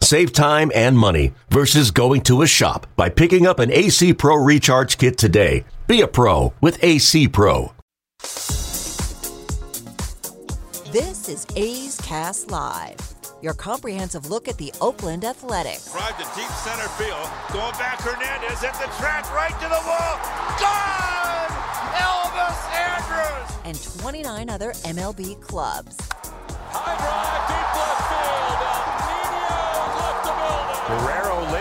Save time and money versus going to a shop by picking up an AC Pro Recharge Kit today. Be a pro with AC Pro. This is A's Cast Live, your comprehensive look at the Oakland Athletics. Drive to deep center field. Going back, Hernandez at the track, right to the wall. Gone! Elvis Andrus! And 29 other MLB clubs. High drive, deep left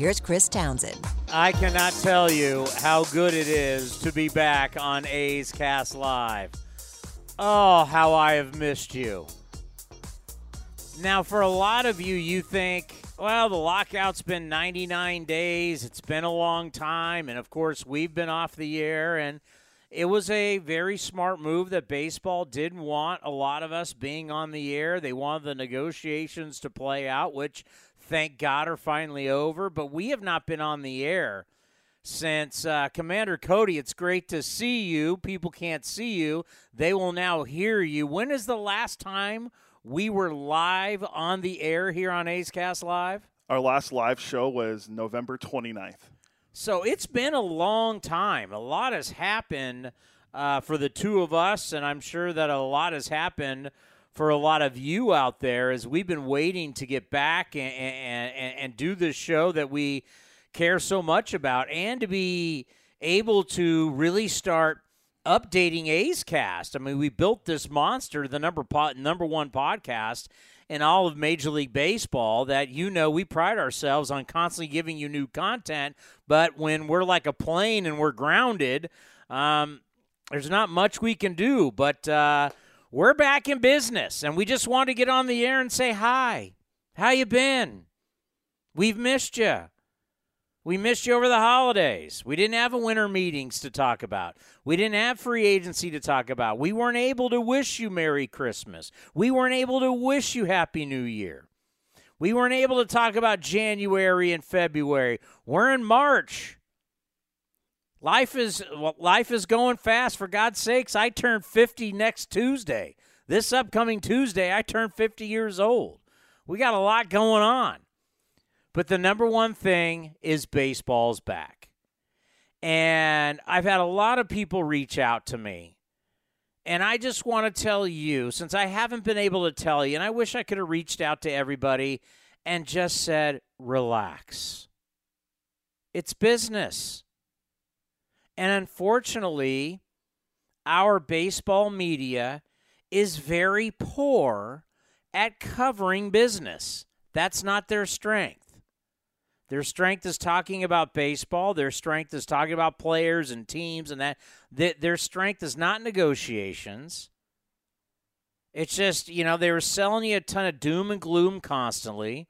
Here's Chris Townsend. I cannot tell you how good it is to be back on A's Cast Live. Oh, how I have missed you. Now, for a lot of you, you think, well, the lockout's been 99 days. It's been a long time. And of course, we've been off the air. And it was a very smart move that baseball didn't want a lot of us being on the air. They wanted the negotiations to play out, which thank God are finally over. But we have not been on the air since uh, Commander Cody. It's great to see you. People can't see you, they will now hear you. When is the last time we were live on the air here on A's Cast Live? Our last live show was November 29th. So it's been a long time. A lot has happened uh, for the two of us, and I'm sure that a lot has happened for a lot of you out there as we've been waiting to get back and, and, and do this show that we care so much about and to be able to really start updating A's Cast. I mean, we built this monster, the number po- number one podcast in all of Major League Baseball. That you know, we pride ourselves on constantly giving you new content. But when we're like a plane and we're grounded, um, there's not much we can do. But uh, we're back in business, and we just want to get on the air and say hi. How you been? We've missed you. We missed you over the holidays. We didn't have a winter meetings to talk about. We didn't have free agency to talk about. We weren't able to wish you Merry Christmas. We weren't able to wish you Happy New Year. We weren't able to talk about January and February. We're in March. Life is life is going fast for God's sakes. I turn 50 next Tuesday. This upcoming Tuesday I turn 50 years old. We got a lot going on. But the number one thing is baseball's back. And I've had a lot of people reach out to me. And I just want to tell you, since I haven't been able to tell you, and I wish I could have reached out to everybody and just said, relax. It's business. And unfortunately, our baseball media is very poor at covering business. That's not their strength. Their strength is talking about baseball. Their strength is talking about players and teams and that. Their strength is not negotiations. It's just, you know, they were selling you a ton of doom and gloom constantly.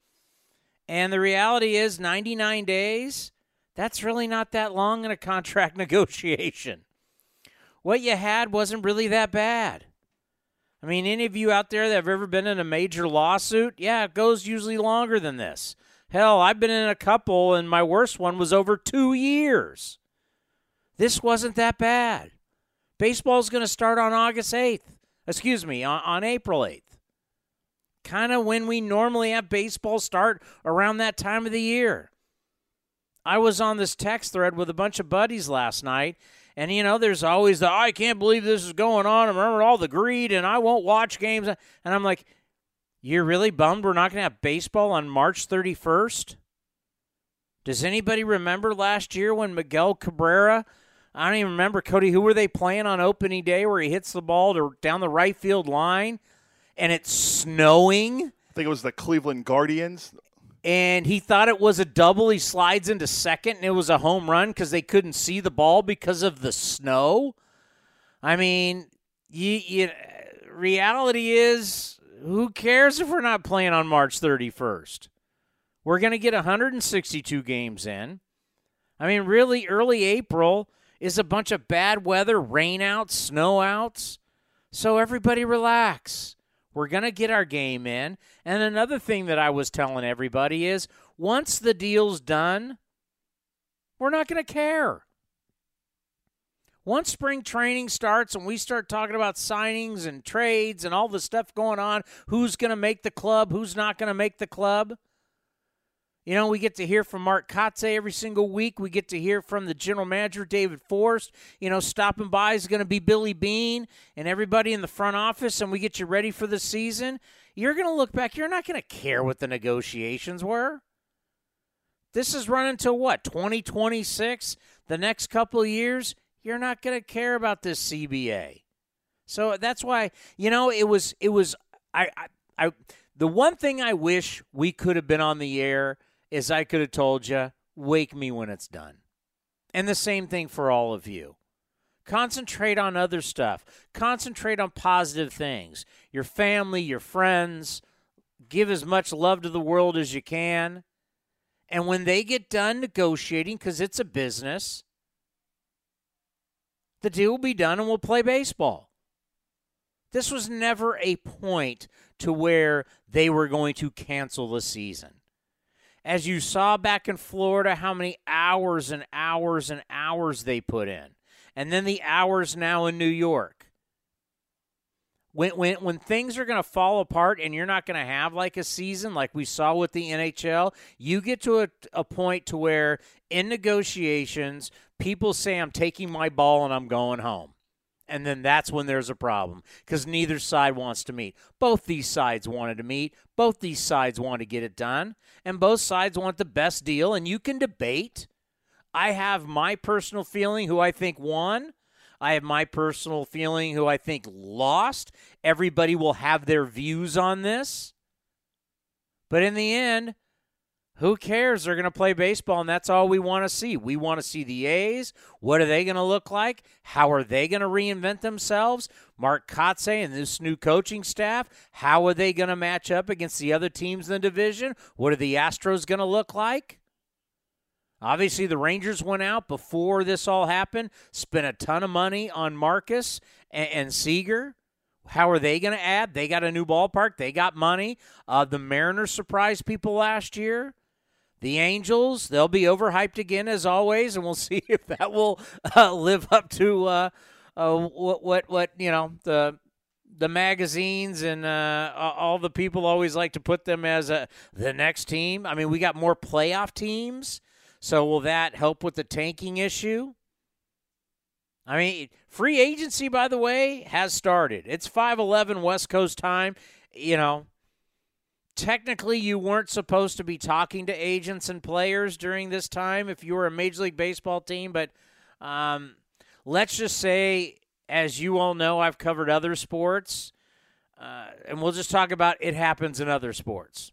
And the reality is 99 days, that's really not that long in a contract negotiation. What you had wasn't really that bad. I mean, any of you out there that have ever been in a major lawsuit, yeah, it goes usually longer than this. Hell, I've been in a couple, and my worst one was over two years. This wasn't that bad. Baseball's going to start on August 8th. Excuse me, on, on April 8th. Kind of when we normally have baseball start around that time of the year. I was on this text thread with a bunch of buddies last night, and you know, there's always the I can't believe this is going on. I remember all the greed, and I won't watch games. And I'm like, you're really bummed we're not going to have baseball on March 31st? Does anybody remember last year when Miguel Cabrera I don't even remember Cody. Who were they playing on opening day where he hits the ball to down the right field line, and it's snowing, I think it was the Cleveland Guardians. And he thought it was a double. He slides into second, and it was a home run because they couldn't see the ball because of the snow. I mean, you, you, reality is, who cares if we're not playing on March 31st? We're going to get 162 games in. I mean, really, early April is a bunch of bad weather, rain outs, snow outs. So everybody relax. We're going to get our game in. And another thing that I was telling everybody is once the deal's done, we're not going to care. Once spring training starts and we start talking about signings and trades and all the stuff going on, who's going to make the club, who's not going to make the club, you know, we get to hear from Mark Kotsay every single week. We get to hear from the general manager, David Forst. You know, stopping by is going to be Billy Beane and everybody in the front office, and we get you ready for the season. You're going to look back. You're not going to care what the negotiations were. This is running to what, 2026? The next couple of years? You're not going to care about this CBA. So that's why, you know, it was, it was, I, I, I the one thing I wish we could have been on the air is I could have told you, wake me when it's done. And the same thing for all of you. Concentrate on other stuff. Concentrate on positive things. Your family, your friends. Give as much love to the world as you can. And when they get done negotiating, because it's a business, the deal will be done and we'll play baseball. This was never a point to where they were going to cancel the season as you saw back in Florida, how many hours and hours and hours they put in. And then the hours now in New York. When, when, when things are going to fall apart and you're not going to have like a season like we saw with the NHL, you get to a, a point to where in negotiations, people say, I'm taking my ball and I'm going home and then that's when there's a problem because neither side wants to meet. Both these sides wanted to meet, both these sides want to get it done, and both sides want the best deal, and you can debate. I have my personal feeling who I think won. I have my personal feeling who I think lost. Everybody will have their views on this. But in the end, who cares? They're going to play baseball, and that's all we want to see. We want to see the A's. What are they going to look like? How are they going to reinvent themselves? Mark Kotsay and this new coaching staff, how are they going to match up against the other teams in the division? What are the Astros going to look like? Obviously, the Rangers went out before this all happened, spent a ton of money on Marcus and, and Seager. How are they going to add? They got a new ballpark. They got money. Uh, the Mariners surprised people last year. The Angels, they'll be overhyped again as always, and we'll see if that will uh, live up to uh, uh, what what what you know the the magazines and uh, all the people always like to put them as a the next team. I mean, we got more playoff teams, so will that help with the tanking issue? I mean, free agency, by the way, has started. It's five eleven West Coast time. You know, technically you weren't supposed to be talking to agents and players during this time if you were a major league baseball team but um, let's just say as you all know i've covered other sports uh, and we'll just talk about it happens in other sports.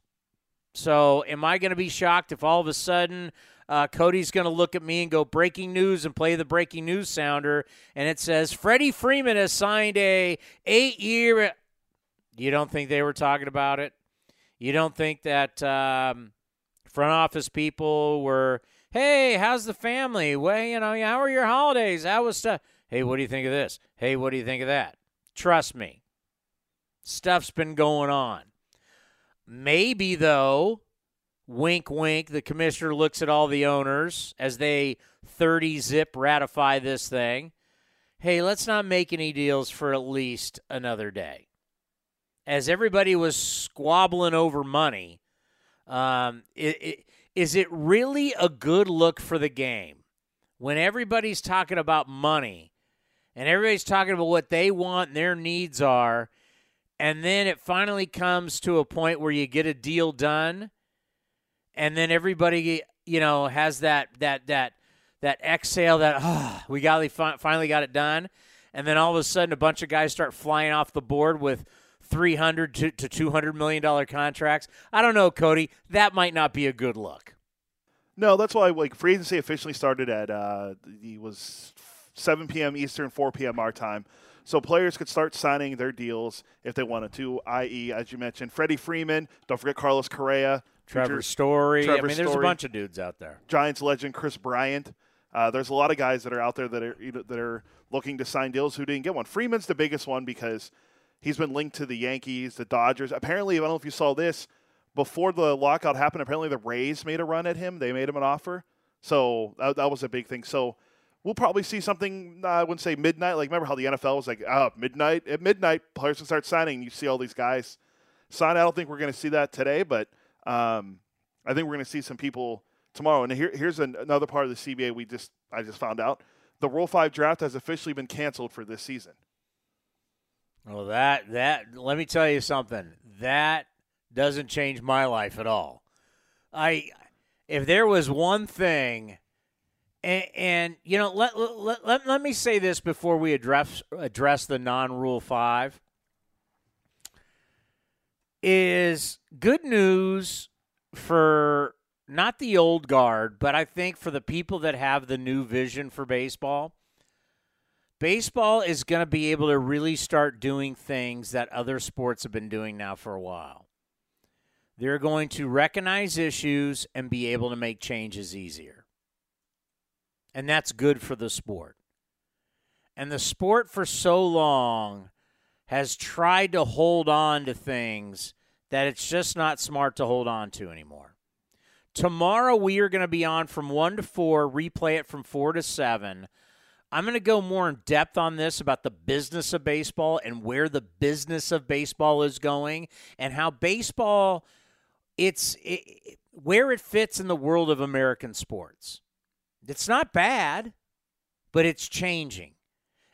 So am i going to be shocked if all of a sudden uh, cody's going to look at me and go breaking news and play the breaking news sounder and it says freddie freeman has signed a eight year you don't think they were talking about it you don't think that um, front office people were, hey, how's the family? Well, you know, how are your holidays? How was stuff? Hey, what do you think of this? Hey, what do you think of that? Trust me, stuff's been going on. Maybe, though, wink, wink, the commissioner looks at all the owners as they 30 zip ratify this thing. Hey, let's not make any deals for at least another day as everybody was squabbling over money, um, it, it, is it really a good look for the game? When everybody's talking about money and everybody's talking about what they want and their needs are, and then it finally comes to a point where you get a deal done, and then everybody you know has that that that that exhale that oh, we got finally got it done, and then all of a sudden a bunch of guys start flying off the board with 300 to, to 200 million dollar contracts. I don't know, Cody. That might not be a good look. No, that's why like free agency officially started at uh, it was 7 p.m. Eastern, 4 p.m. our time. So players could start signing their deals if they wanted to, i.e., as you mentioned, Freddie Freeman. Don't forget Carlos Correa, Trevor Story. Trevor I mean, there's a bunch of dudes out there. Giants legend Kris Bryant. Uh, there's a lot of guys that are out there that are that are looking to sign deals who didn't get one. Freeman's the biggest one because he's been linked to the Yankees, the Dodgers. Apparently, I don't know if you saw this before the lockout happened. Apparently, the Rays made a run at him. They made him an offer, so that, that was a big thing. So we'll probably see something. Uh, I wouldn't say midnight. Like remember how the NFL was like, oh, midnight at midnight, players can start signing. You see all these guys sign. I don't think we're going to see that today, but um, I think we're going to see some people tomorrow. And here, here's an, another part of the CBA we just I just found out: the Rule Five draft has officially been canceled for this season. Well, that that let me tell you something. That doesn't change my life at all. I if there was one thing and, and you know let, let, let, let me say this before we address address the non-rule 5 is good news for not the old guard, but I think for the people that have the new vision for baseball, baseball is going to be able to really start doing things that other sports have been doing now for a while. They're going to recognize issues and be able to make changes easier. And that's good for the sport. And the sport for so long has tried to hold on to things that it's just not smart to hold on to anymore. Tomorrow we are going to be on from 1 to 4, replay it from 4 to 7. I'm going to go more in depth on this about the business of baseball and where the business of baseball is going and how baseball it's it, where it fits in the world of American sports. It's not bad, but it's changing.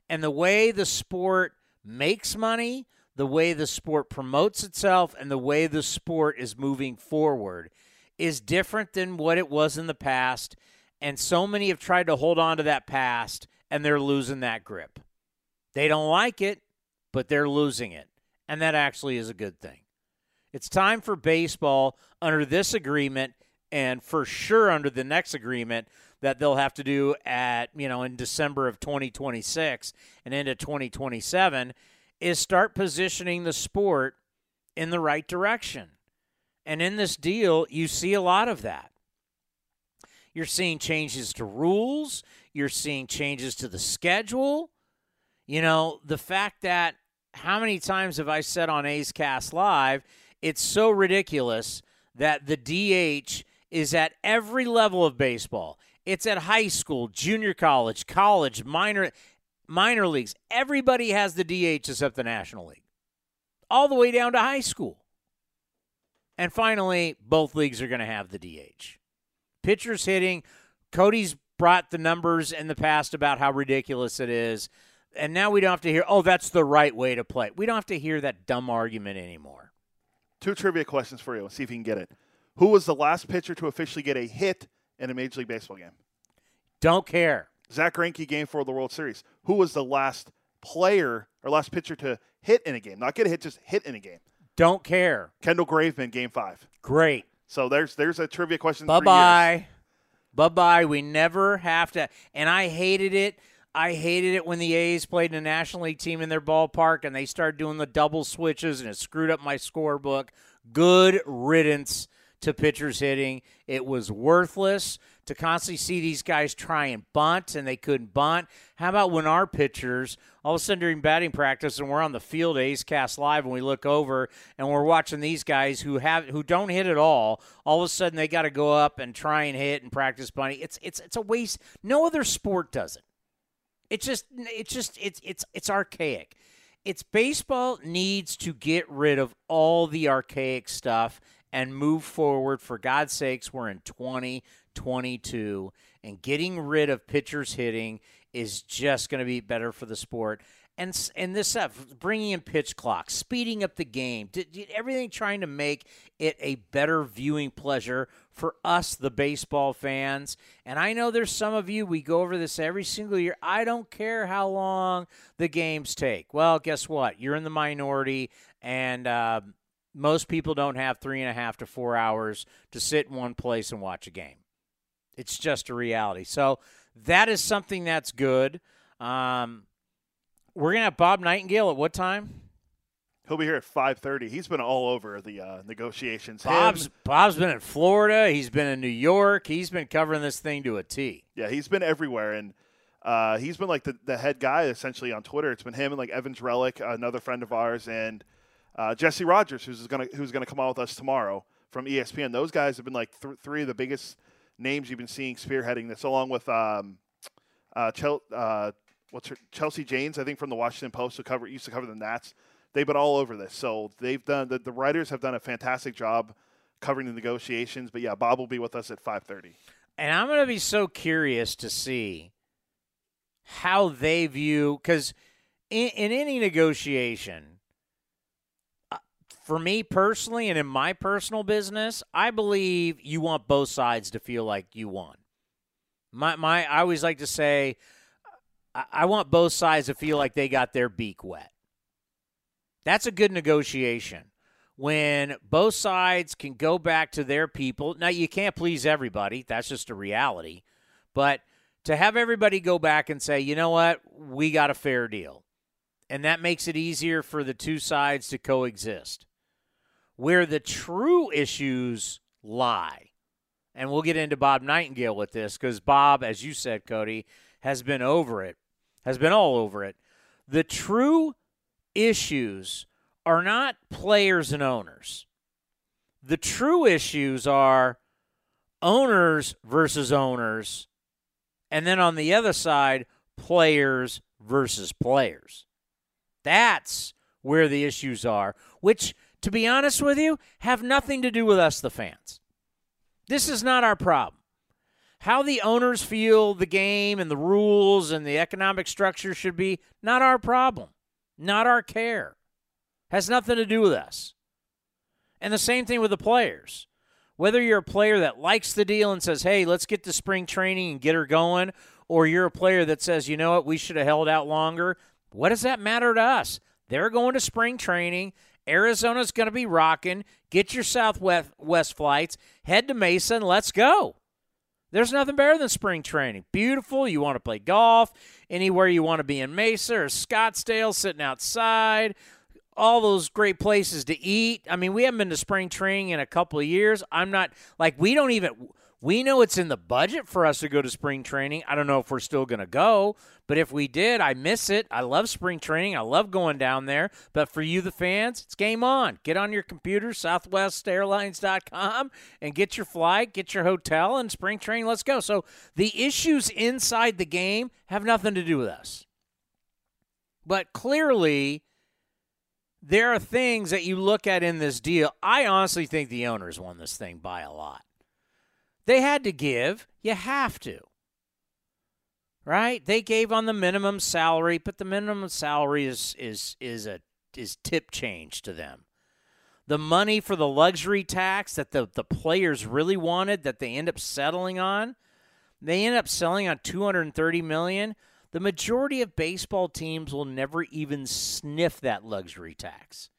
And the way the sport makes money, the way the sport promotes itself, and the way the sport is moving forward is different than what it was in the past. And so many have tried to hold on to that past and they're losing that grip. They don't like it, but they're losing it. And that actually is a good thing. It's time for baseball under this agreement and for sure under the next agreement that they'll have to do at, you know, in December of 2026 and into 2027 is start positioning the sport in the right direction. And in this deal, you see a lot of that. You're seeing changes to rules, you're seeing changes to the schedule. You know, the fact that how many times have I said on A's Cast Live, it's so ridiculous that the DH is at every level of baseball. It's at high school, junior college, college, minor minor leagues. Everybody has the DH except the National League. All the way down to high school. And finally, both leagues are going to have the DH. Pitchers hitting. Cody's brought the numbers in the past about how ridiculous it is. And now we don't have to hear, oh, that's the right way to play. We don't have to hear that dumb argument anymore. Two trivia questions for you. Let's see if you can get it. Who was the last pitcher to officially get a hit in a Major League Baseball game? Don't care. Zach Greinke game for the World Series. Who was the last player or last pitcher to hit in a game? Not get a hit, just hit in a game. Don't care. Kendall Graveman, game five. Great. So there's there's a trivia question. Bye bye. Bye bye. We never have to. And I hated it. I hated it when the A's played in a National League team in their ballpark and they started doing the double switches and it screwed up my scorebook. Good riddance to pitchers hitting. It was worthless to constantly see these guys try and bunt and they couldn't bunt. How about when our pitchers, all of a sudden during batting practice, and we're on the field A's Cast Live, and we look over and we're watching these guys who have who don't hit at all. All of a sudden they got to go up and try and hit and practice bunting. It's it's it's a waste. No other sport does it. It's just it's just it's it's it's archaic. It's baseball needs to get rid of all the archaic stuff and move forward. For God's sakes, we're in 2022, and getting rid of pitchers hitting is just going to be better for the sport. and and this stuff, bringing in pitch clocks, speeding up the game, did, did everything trying to make it a better viewing pleasure for us, the baseball fans. And I know there's some of you, we go over this every single year. I don't care how long the games take. Well, guess what? You're in the minority, and uh, most people don't have three and a half to four hours to sit in one place and watch a game. It's just a reality. So that is something that's good. Um, we're gonna have Bob Nightengale at what time? He'll be here at 5:30. He's been all over the uh, negotiations. Bob's Him, Bob's been in Florida. He's been in New York. He's been covering this thing to a T. Yeah, he's been everywhere, and uh, he's been like the, the head guy essentially on Twitter. It's been him and like Evan Drellich, another friend of ours, and uh, Jesse Rogers, who's gonna who's gonna come on with us tomorrow from ESPN. Those guys have been like th- three of the biggest names you've been seeing spearheading this, along with um, uh, Chel- uh, what's her, Chelsea Janes, I think from the Washington Post, who cover used to cover the Nats. They've been all over this, so they've done the, the writers have done a fantastic job covering the negotiations. But yeah, Bob will be with us at five thirty. And I'm going to be so curious to see how they view because in, in any negotiation, for me personally and in my personal business, I believe you want both sides to feel like you won. My my I always like to say I, I want both sides to feel like they got their beak wet. That's a good negotiation. When both sides can go back to their people. Now you can't please everybody. That's just a reality. But to have everybody go back and say, "You know what? We got a fair deal." And that makes it easier for the two sides to coexist. Where the true issues lie and we'll get into Bob Nightengale with this because Bob, as you said, Cody, has been over it, has been all over it. The true issues are not players and owners. The true issues are owners versus owners, and then on the other side, players versus players. That's where the issues are, which, to be honest with you, have nothing to do with us, the fans. This is not our problem. How the owners feel the game and the rules and the economic structure should be, not our problem, not our care. Has nothing to do with us. And the same thing with the players. Whether you're a player that likes the deal and says, hey, let's get to spring training and get her going, or you're a player that says, you know what, we should have held out longer, what does that matter to us? They're going to spring training Arizona's going to be rocking. Get your Southwest West flights, head to Mesa, and let's go. There's nothing better than spring training. Beautiful. You want to play golf anywhere you want to be in Mesa or Scottsdale, sitting outside. All those great places to eat. I mean, we haven't been to spring training in a couple of years. I'm not like we don't even we know it's in the budget for us to go to spring training. I don't know if we're still going to go, but if we did, I miss it. I love spring training. I love going down there. But for you, the fans, it's game on. Get on your computer, southwestairlines.com, and get your flight, get your hotel, and spring training. Let's go. So the issues inside the game have nothing to do with us. But clearly, there are things that you look at in this deal. I honestly think the owners won this thing by a lot. They had to give. You have to. Right? They gave on the minimum salary, but the minimum salary is is is a is tip change to them. The money for the luxury tax that the, the players really wanted that they end up settling on, they end up selling on 230 million. The majority of baseball teams will never even sniff that luxury tax.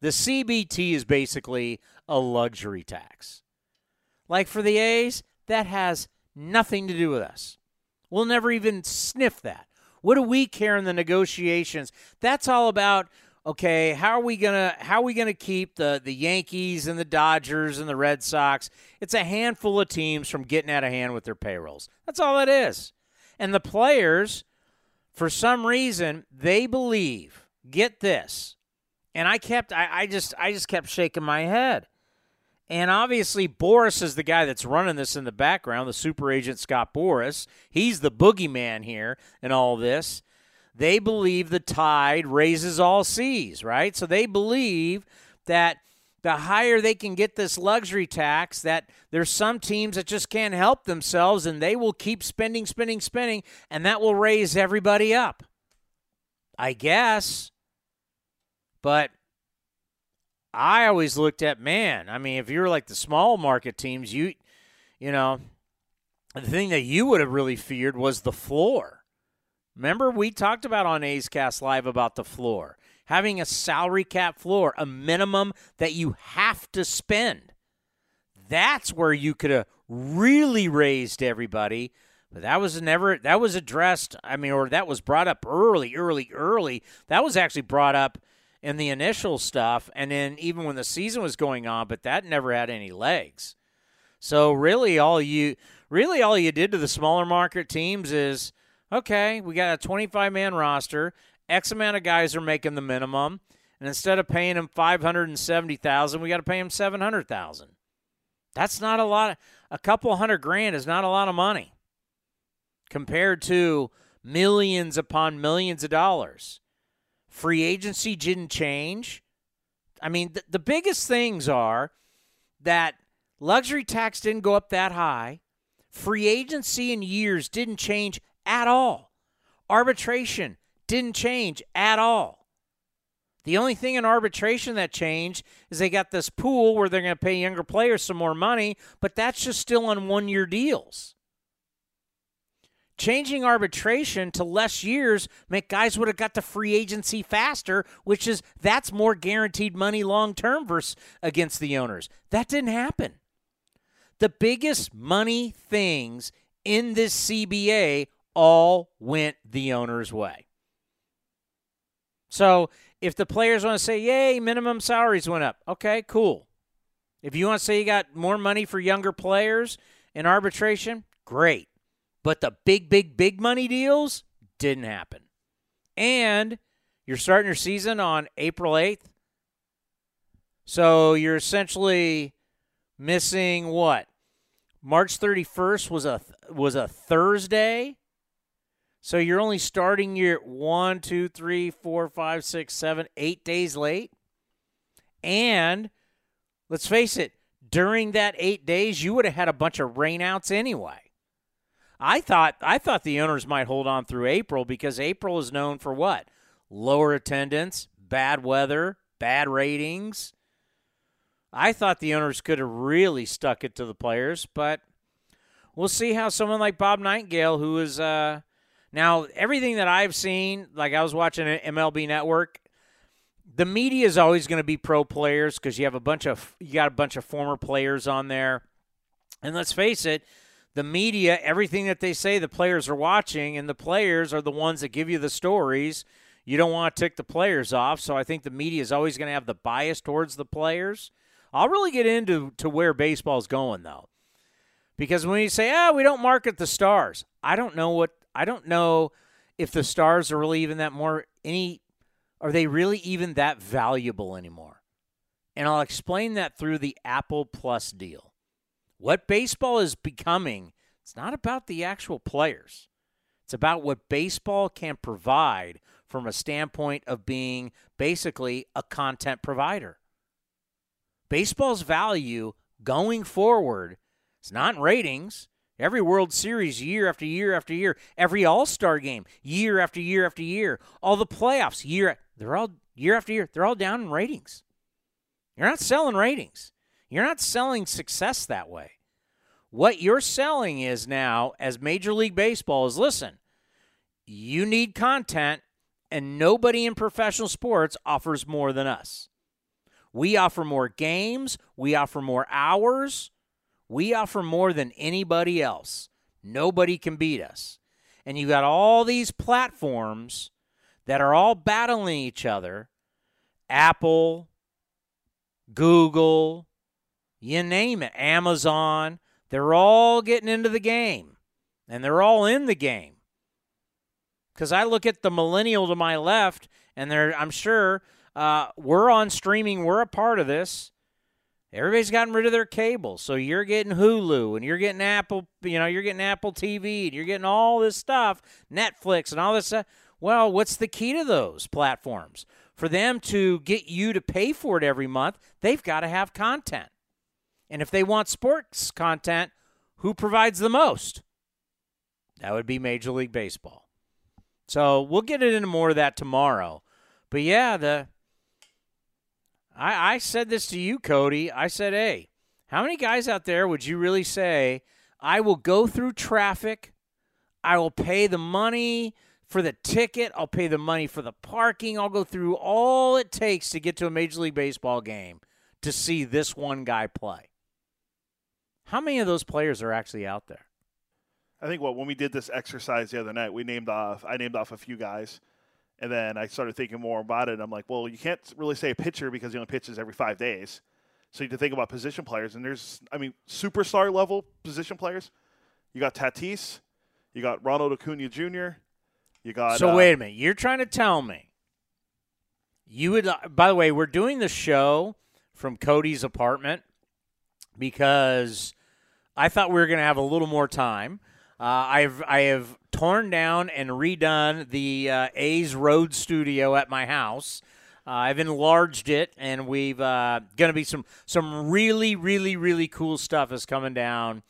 The CBT is basically a luxury tax. Like for the A's, that has nothing to do with us. We'll never even sniff that. What do we care in the negotiations? That's all about okay, how are we gonna how are we gonna keep the the Yankees and the Dodgers and the Red Sox? It's a handful of teams from getting out of hand with their payrolls. That's all it is. And the players, for some reason, they believe. Get this. And I kept I, I just I just kept shaking my head. And obviously, Boras is the guy that's running this in the background, the super agent Scott Boras. He's the boogeyman here in all this. They believe the tide raises all seas, right? So they believe that the higher they can get this luxury tax, that there's some teams that just can't help themselves and they will keep spending, spending, spending, and that will raise everybody up. I guess. But I always looked at man. I mean, if you're like the small market teams, you you know, the thing that you would have really feared was the floor. Remember, we talked about on A's Cast Live about the floor. Having a salary cap floor, a minimum that you have to spend. That's where you could have really raised everybody. But that was never that was addressed. I mean, or that was brought up early, early, early. That was actually brought up in the initial stuff, and then even when the season was going on, but that never had any legs. So really, all you really all you did to the smaller market teams is okay. We got a 25 man roster. X amount of guys are making the minimum, and instead of paying them 570,000, we got to pay them 700,000. That's not a lot. Of, a couple hundred grand is not a lot of money compared to millions upon millions of dollars. Free agency didn't change. I mean, the, the biggest things are that luxury tax didn't go up that high. Free agency in years didn't change at all. Arbitration didn't change at all. The only thing in arbitration that changed is they got this pool where they're going to pay younger players some more money, but that's just still on one year deals. Changing arbitration to less years meant guys would have got to free agency faster, which is that's more guaranteed money long term versus against the owners. That didn't happen. The biggest money things in this CBA all went the owner's way. So if the players want to say, yay, minimum salaries went up, okay, cool. If you want to say you got more money for younger players in arbitration, great. But the big, big, big money deals didn't happen. And you're starting your season on April 8th. So you're essentially missing what? March 31st was a was a Thursday. So you're only starting your one, two, three, four, five, six, seven, eight days late. And let's face it, during that eight days, you would have had a bunch of rainouts anyway. I thought I thought the owners might hold on through April because April is known for what? Lower attendance, bad weather, bad ratings. I thought the owners could have really stuck it to the players, but we'll see how someone like Bob Nightengale, who is uh, now everything that I've seen, like I was watching MLB Network, the media is always going to be pro players because you have a bunch of you got a bunch of former players on there, and let's face it, the media, everything that they say, the players are watching, and the players are the ones that give you the stories. You don't want to tick the players off, so I think the media is always going to have the bias towards the players. I'll really get into to where baseball's going though. Because when you say, "Ah, we don't market the stars." I don't know what I don't know if the stars are really even that more any are they really even that valuable anymore? And I'll explain that through the Apple Plus deal. What baseball is becoming, it's not about the actual players. It's about what baseball can provide from a standpoint of being basically a content provider. Baseball's value going forward is not in ratings. Every World Series, year after year after year, every All Star game, year after year after year, all the playoffs, year they're all year after year, they're all down in ratings. You're not selling ratings. You're not selling success that way. What you're selling is now, as Major League Baseball, is listen, you need content, and nobody in professional sports offers more than us. We offer more games, we offer more hours, we offer more than anybody else. Nobody can beat us. And you got all these platforms that are all battling each other Apple, Google, you name it, Amazon, they're all getting into the game and they're all in the game. Because I look at the millennial to my left, and they're, I'm sure uh, we're on streaming, we're a part of this. Everybody's gotten rid of their cable, so you're getting Hulu and you're getting Apple, you know, you're getting Apple TV and you're getting all this stuff, Netflix and all this stuff. Well, what's the key to those platforms? For them to get you to pay for it every month, they've got to have content. And if they want sports content, who provides the most? That would be Major League Baseball. So we'll get into more of that tomorrow. But yeah, the I, I said this to you, Cody. I said, hey, how many guys out there would you really say I will go through traffic? I will pay the money for the ticket. I'll pay the money for the parking. I'll go through all it takes to get to a Major League Baseball game to see this one guy play. How many of those players are actually out there? I think what when we did this exercise the other night, we named off. I named off a few guys, and then I started thinking more about it. And I'm like, well, you can't really say a pitcher because he only pitches every five days. So you have to think about position players, and there's, I mean, superstar level position players. You got Tatis, you got Ronald Acuna Jr., you got. So uh, wait a minute. You're trying to tell me you would. uh, By the way, we're doing the show from Cody's apartment because I thought we were going to have a little more time. Uh, I've I have torn down and redone the uh, A's Road Studio at my house. Uh, I've enlarged it, and we've uh, going to be some some really really really cool stuff is coming down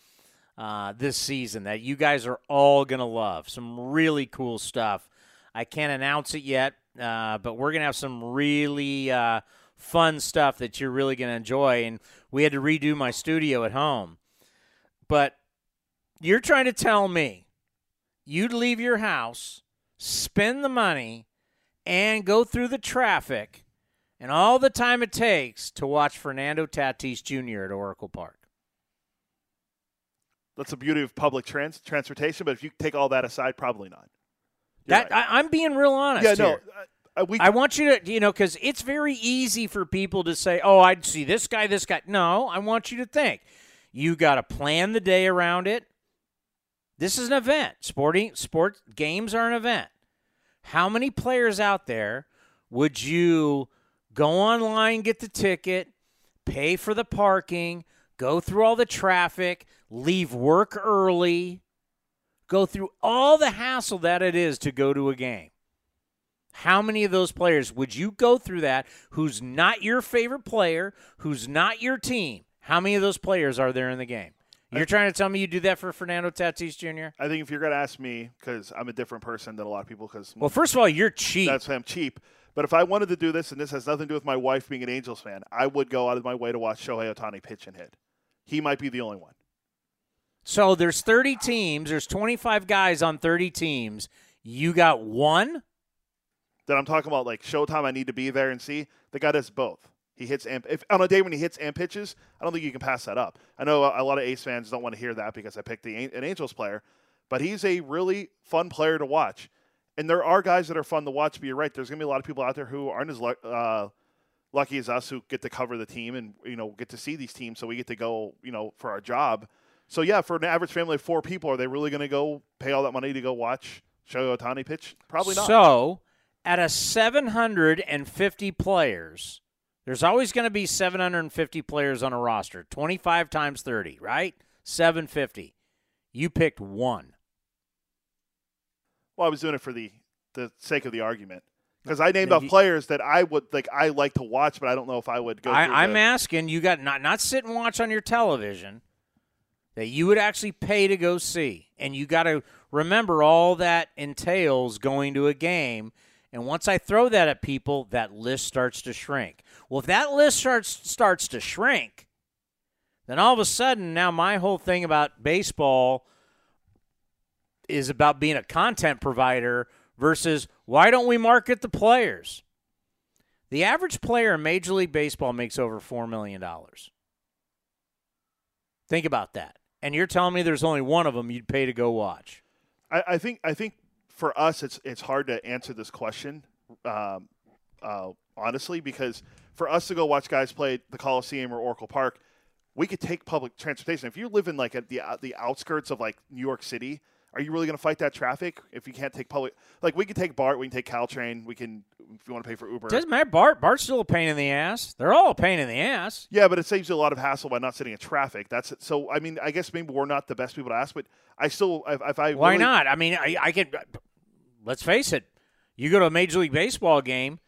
uh, this season that you guys are all going to love. Some really cool stuff. I can't announce it yet, uh, but we're going to have some really uh, fun stuff that you're really going to enjoy. And we had to redo my studio at home. But you're trying to tell me you'd leave your house, spend the money, and go through the traffic and all the time it takes to watch Fernando Tatis Jr. at Oracle Park. That's the beauty of public trans- transportation. But if you take all that aside, probably not. You're That right. I, I'm being real honest. yeah, no. here. Uh, we I want you to, you know, because it's very easy for people to say, "Oh, I'd see this guy, this guy." No, I want you to think. You got to plan the day around it. This is an event. Sporting sports games are an event. How many players out there would you go online, get the ticket, pay for the parking, go through all the traffic, leave work early, go through all the hassle that it is to go to a game? How many of those players would you go through that who's not your favorite player, who's not your team? How many of those players are there in the game? You're trying to tell me you do that for Fernando Tatis Jr.? I think if you're going to ask me, because I'm a different person than a lot of people, because Well, first of all, you're cheap. that's why I'm cheap. But if I wanted to do this, and this has nothing to do with my wife being an Angels fan, I would go out of my way to watch Shohei Ohtani pitch and hit. He might be the only one. So there's 30 teams, there's 25 guys on 30 teams. You got one? That I'm talking about, like Showtime, I need to be there and see. The guy does both. He hits and if on a day when he hits and pitches, I don't think you can pass that up. I know a, a lot of A's fans don't want to hear that because I picked the, an Angels player, but he's a really fun player to watch. And there are guys that are fun to watch. But you're right. There's going to be a lot of people out there who aren't as uh, lucky as us who get to cover the team and you know get to see these teams. So we get to go you know for our job. So yeah, for an average family of four people, are they really going to go pay all that money to go watch Shohei Ohtani pitch? Probably not. So, out of 750 players, there's always going to be 750 players on a roster. 25 times 30, right? 750. You picked one. Well, I was doing it for the the sake of the argument because I named off players that I would like. I like to watch, but I don't know if I would go. I, I'm the- asking you got not not sit and watch on your television that you would actually pay to go see, and you got to remember all that entails going to a game. And once I throw that at people, that list starts to shrink. Well, if that list starts starts to shrink, then all of a sudden now my whole thing about baseball is about being a content provider versus why don't we market the players? The average player in Major League Baseball makes over $4 million. Think about that. And you're telling me there's only one of them you'd pay to go watch. I, I think. I think for us, it's it's hard to answer this question, um, uh, honestly, because for us to go watch guys play the Coliseum or Oracle Park, we could take public transportation. If you live in like at the uh, the outskirts of like New York City, are you really going to fight that traffic if you can't take public? Like we can take BART, we can take Caltrain, we can if you want to pay for Uber. Doesn't matter. BART, BART's still a pain in the ass. They're all a pain in the ass. Yeah, but it saves you a lot of hassle by not sitting in traffic. That's it. So, I mean, I guess maybe we're not the best people to ask, but I still, if, if I Why really- not? I mean, I, I can. Let's face it. You go to a Major League Baseball game,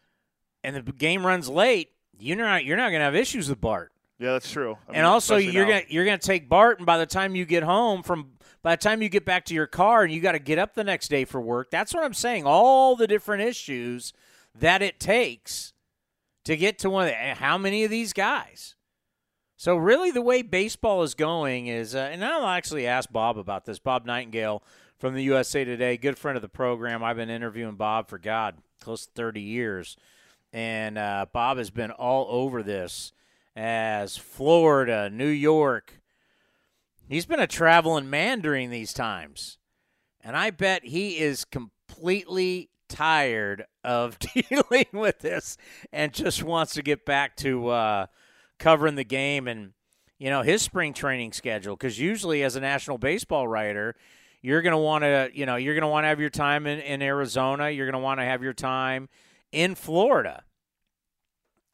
and the game runs late. You're not. You're not going to have issues with BART. Yeah, that's true. I mean, and also, you're now. gonna you're gonna take BART, and by the time you get home from by the time you get back to your car and you got to get up the next day for work. That's what I'm saying. All the different issues that it takes to get to one of the, how many of these guys? So really, the way baseball is going is, uh, and I'll actually ask Bob about this. Bob Nightengale from the USA Today, good friend of the program. I've been interviewing Bob for God close to 30 years, and uh, Bob has been all over this as Florida, New York. He's been a traveling man during these times, and I bet he is completely tired of dealing with this and just wants to get back to. Uh, covering the game and you know his spring training schedule. Because usually as a national baseball writer you're going to want to you know you're going to want to have your time in, in arizona. You're going to want to have your time in florida.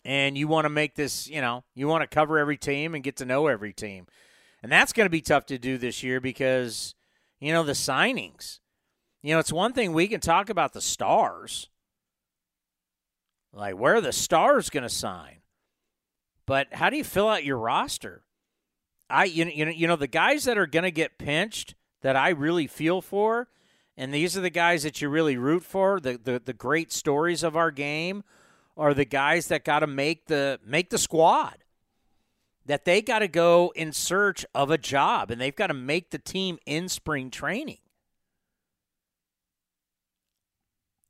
And you want to make this you know you want to cover every team and get to know every team and that's going to be tough to do this year because you know the signings you know it's one thing we can talk about the stars like where are the stars going to sign but how do you fill out your roster? I you know, you know you know the guys that are going to get pinched that I really feel for, and these are the guys that you really root for. The the, the great stories of our game are the guys that got to make the make the squad. That they got to go in search of a job, and they've got to make the team in spring training.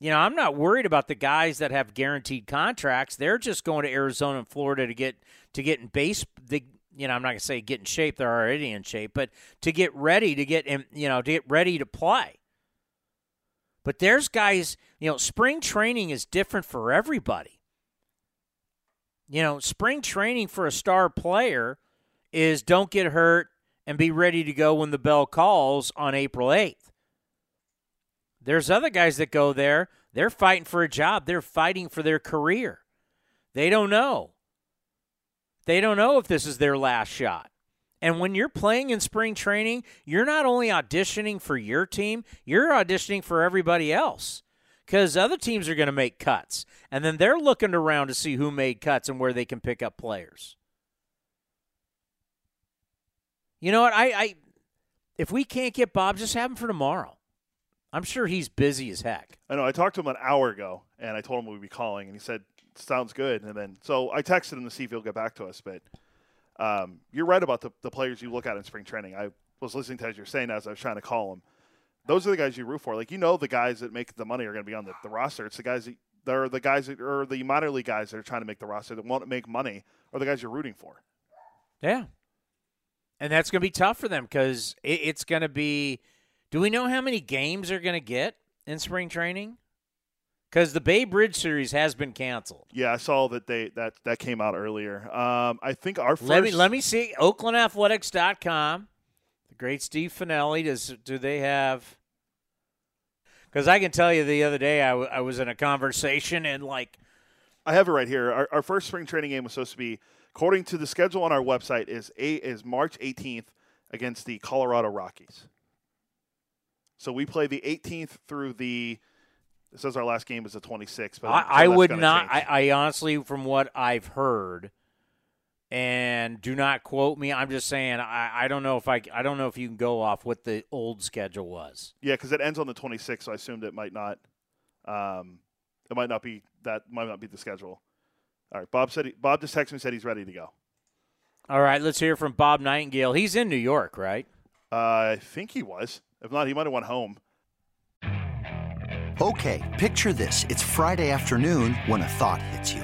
you know, I'm not worried about the guys that have guaranteed contracts. They're just going to Arizona and Florida to get to get in base. The you know, I'm not gonna say get in shape. They're already in shape, but to get ready to get in, you know, to get ready to play. But there's guys, you know, spring training is different for everybody. You know, spring training for a star player is don't get hurt and be ready to go when the bell calls on April 8th. There's other guys that go there. They're fighting for a job. They're fighting for their career. They don't know. They don't know if this is their last shot. And when you're playing in spring training, you're not only auditioning for your team, you're auditioning for everybody else. Because other teams are going to make cuts. And then they're looking around to see who made cuts and where they can pick up players. You know what? I, I if we can't get Bob, just have him for tomorrow. I'm sure he's busy as heck. I know. I talked to him an hour ago, and I told him we'd be calling, and he said, "Sounds good." And then, so I texted him to see if he'll get back to us. But um, you're right about the, the players you look at in spring training. I was listening to as you're saying as I was trying to call him. Those are the guys you root for. Like you know, the guys that make the money are going to be on the, the roster. It's the guys that they're the guys that are the minor league guys that are trying to make the roster that won't make money, or the guys you're rooting for. Yeah, and that's going to be tough for them because it, it's going to be do we know how many games they're going to get in spring training? Because the Bay Bridge series has been canceled. Yeah, I saw that they that that came out earlier. Um, I think our first. Let me let me see. OaklandAthletics.com. Great Steve Finelli. Does do they have? Because I can tell you, the other day I, w- I was in a conversation and like. I have it right here. Our, our first spring training game was supposed to be, according to the schedule on our website, is a is March 18th against the Colorado Rockies. So we play the 18th through the. It says our last game is the 26th. But I, I would not. I, I, honestly, from what I've heard, and do not quote me. I'm just saying. I, I don't know if I. I don't know if you can go off what the old schedule was. Yeah, because it ends on the 26th, so I assumed it might not. Um, it might not be that. Might not be the schedule. All right, Bob said. He, Bob just texted me said he's ready to go. All right, let's hear from Bob Nightengale. He's in New York, right? Uh, I think he was. If not, he might have went home. Okay, picture this. It's Friday afternoon when a thought hits you.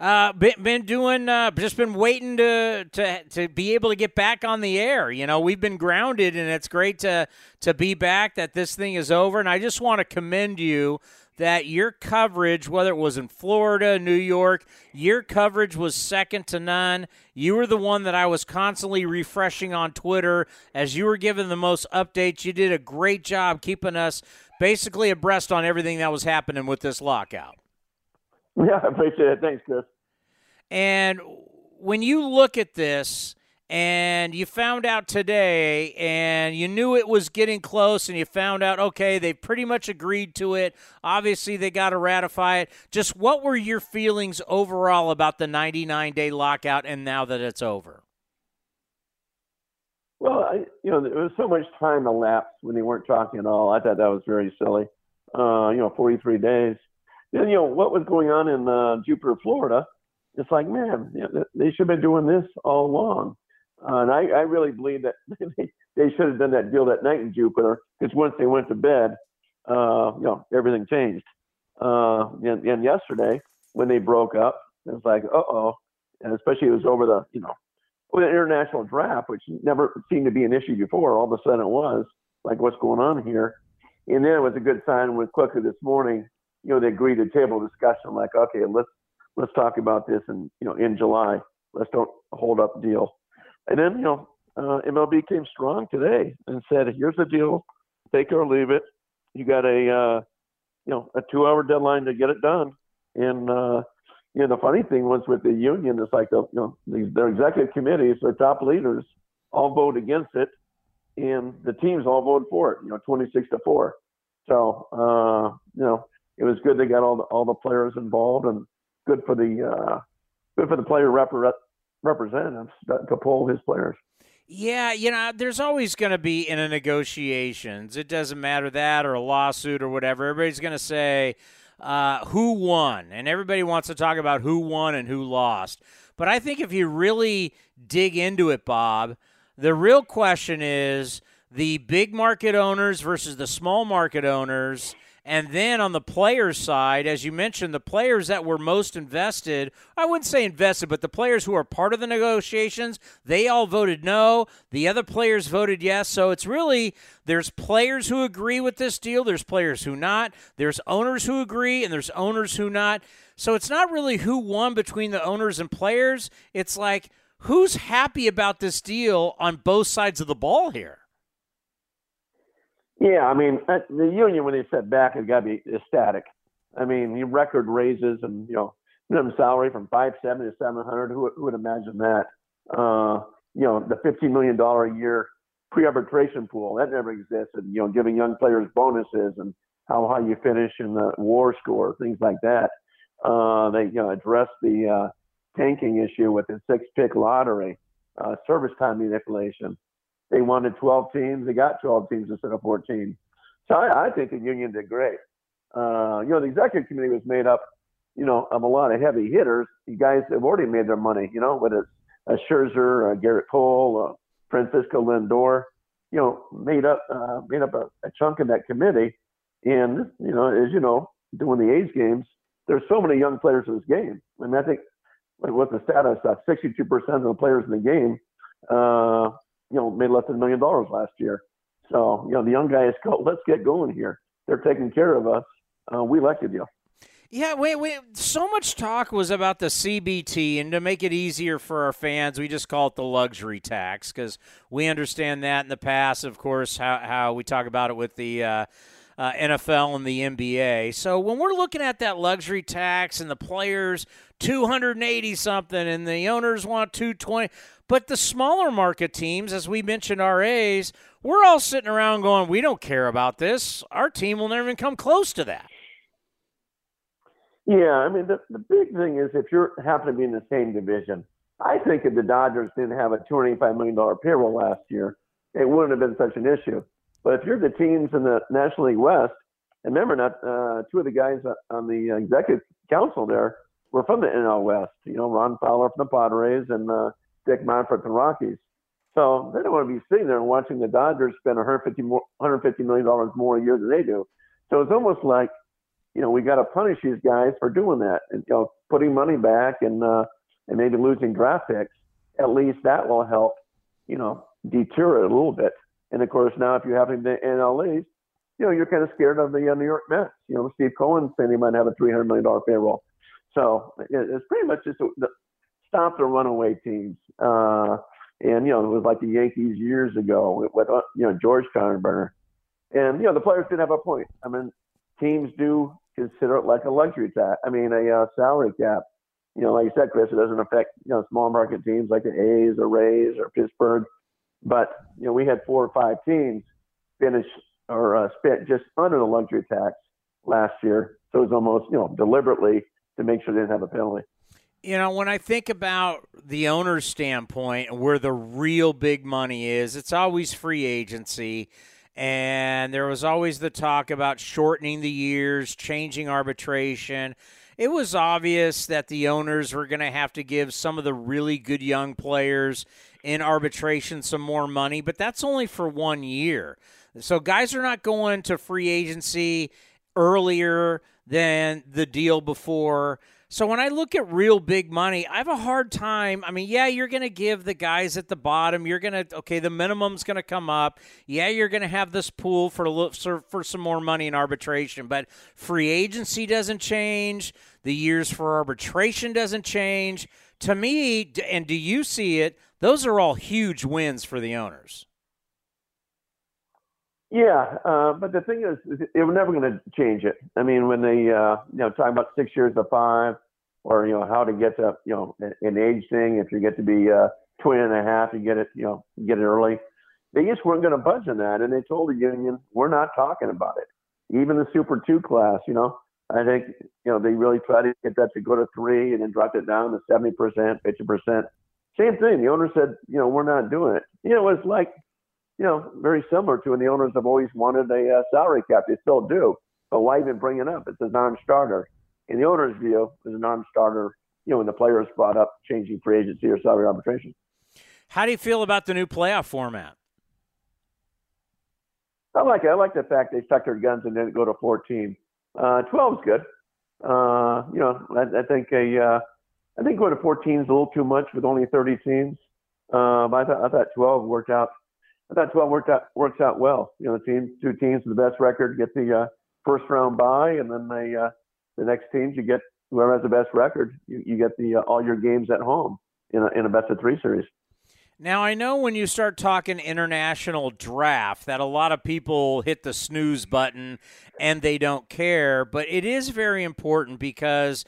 Uh, been, been doing, uh, just been waiting to, to, to be able to get back on the air. You know, we've been grounded and it's great to, to be back that this thing is over. And I just want to commend you that your coverage, whether it was in Florida, New York, your coverage was second to none. You were the one that I was constantly refreshing on Twitter as you were giving the most updates. You did a great job keeping us basically abreast on everything that was happening with this lockout. Yeah, I appreciate it. Thanks, Chris. And when you look at this, and you found out today and you knew it was getting close and you found out okay they pretty much agreed to it. Obviously they got to ratify it. Just what were your feelings overall about the 99 day lockout and now that it's over? Well I, you know there was so much time elapsed when they weren't talking at all. I thought that was very silly. Uh, you know 43 days you know what was going on in uh, jupiter florida it's like man you know, they should have been doing this all along uh, and I, I really believe that they, they should have done that deal that night in Jupiter because once they went to bed, uh, you know, everything changed. Uh, and, and yesterday when they broke up, it was like, uh oh, and especially it was over the, you know, with an international draft, which never seemed to be an issue before. All of a sudden it was like, what's going on here? And then it was a good sign when quickly this morning, you know, they agreed to table discussion, like, okay, let's let's talk about this in you know in July. Let's don't hold up deal. And then, you know, uh, MLB came strong today and said, "Here's the deal: take or leave it. You got a, uh, you know, a two-hour deadline to get it done." And uh, you know, the funny thing was with the union, it's like the, you know, the, their executive committees, their top leaders, all vote against it, and the teams all voted for it. You know, 26 to four. So, uh, you know, it was good they got all the all the players involved, and good for the uh, good for the player rep- representatives to pull his players. Yeah, you know, there's always going to be in a negotiations. It doesn't matter that or a lawsuit or whatever. Everybody's going to say uh, who won, and everybody wants to talk about who won and who lost. But I think if you really dig into it, Bob, the real question is the big market owners versus the small market owners and then on the players' side, as you mentioned, the players that were most invested, I wouldn't say invested, but the players who are part of the negotiations, they all voted no. The other players voted yes. So it's really there's players who agree with this deal, there's players who not, there's owners who agree, and there's owners who not. So it's not really who won between the owners and players. It's like who's happy about this deal on both sides of the ball here. Yeah, I mean, uh, the union when they set back has got to be ecstatic. I mean, the record raises and you know minimum salary from five seven to seven hundred. Who, who would imagine that? Uh, you know, the fifteen million dollar a year pre-arbitration pool that never existed. You know, giving young players bonuses and how high you finish in the WAR score, things like that. Uh, they you know address the uh, tanking issue with the six-pick lottery, uh, service time manipulation. They wanted 12 teams. They got 12 teams instead of 14. So I, I think the union did great. Uh, you know, the executive committee was made up, you know, of a lot of heavy hitters. You guys have already made their money, you know, whether it's a Scherzer, a Gerrit Cole, a Francisco Lindor, you know, made up uh, made up a, a chunk of that committee. And you know, as you know, doing the A's games, there's so many young players in this game. I mean, I think what's the status? Uh, 62% of the players in the game uh, you know, made less than a million dollars last year. So, you know, the young guys go, let's get going here. They're taking care of us. Uh, we elected you. Yeah, wait, wait. So much talk was about the CBT, and to make it easier for our fans, we just call it the luxury tax because we understand that in the past, of course, how, how we talk about it with the uh, uh, NFL and the NBA. So when we're looking at that luxury tax and the players 280 something and the owners want 220, but the smaller market teams, as we mentioned, our A's, we're all sitting around going, we don't care about this. Our team will never even come close to that. Yeah, I mean, the, the big thing is if you happen to be in the same division, I think if the Dodgers didn't have a $285 million payroll last year, it wouldn't have been such an issue. But if you're the teams in the National League West, and remember, not uh, two of the guys on the executive council there were from the NL West. You know, Ron Fowler from the Padres and uh, Dick Monfort from the Rockies. So they don't want to be sitting there and watching the Dodgers spend 150 more, 150 million dollars more a year than they do. So it's almost like, you know, we got to punish these guys for doing that and you know putting money back and uh, and maybe losing draft picks. At least that will help, you know, deter it a little bit. And of course, now if you have the NL East, you know, you're kind of scared of the uh, New York Mets. You know, Steve Cohen saying he might have a $300 million payroll. So it's pretty much just the, stop the runaway teams. Uh, and, you know, it was like the Yankees years ago with, with uh, you know, George Steinbrenner. And, you know, the players did have a point. I mean, teams do consider it like a luxury tax. I mean, a uh, salary cap. You know, like you said, Chris, it doesn't affect, you know, small market teams like the A's or Rays or Pittsburgh. But, you know, we had four or five teams finish or uh, spent just under the luxury tax last year. So it was almost, you know, deliberately to make sure they didn't have a penalty. You know, when I think about the owner's standpoint and where the real big money is, it's always free agency. And there was always the talk about shortening the years, changing arbitration. It was obvious that the owners were going to have to give some of the really good young players in arbitration some more money, but that's only for one year. So guys are not going to free agency earlier than the deal before. So when I look at real big money, I have a hard time. I mean, yeah, you're going to give the guys at the bottom. You're going to okay, the minimum's going to come up. Yeah, you're going to have this pool for for, for some more money in arbitration, but free agency doesn't change. The years for arbitration doesn't change. To me, and do you see it? Those are all huge wins for the owners. Yeah, uh, but the thing is, they were never going to change it. I mean, when they, uh, you know, talking about six years to five, or you know, how to get to, you know, an age thing. If you get to be uh, 20 and a half, you get it, you know, get it early. They just weren't going to budge on that, and they told the union, "We're not talking about it." Even the Super Two class, you know, I think, you know, they really tried to get that to go to three, and then dropped it down to 70 percent, 50 percent. Same thing. The owner said, you know, we're not doing it. You know, it's like you know, very similar to when the owners have always wanted a uh, salary cap. They still do. But why even bring it up? It's a non-starter. In the owner's view, it's a non-starter. You know, when the players brought up changing free agency or salary arbitration. How do you feel about the new playoff format? I like it. I like the fact they stuck their guns and didn't go to 14. Uh, 12 is good. Uh, you know, I, I think a, uh, I think going to 14 is a little too much with only 30 teams. Uh, but I thought, I thought 12 worked out I thought 12 worked out works out well. You know, the team, two teams with the best record get the uh, first round bye, and then the uh, the next teams you get whoever has the best record, you, you get the uh, all your games at home in a, in a best of three series. Now I know when you start talking international draft that a lot of people hit the snooze button and they don't care, but it is very important because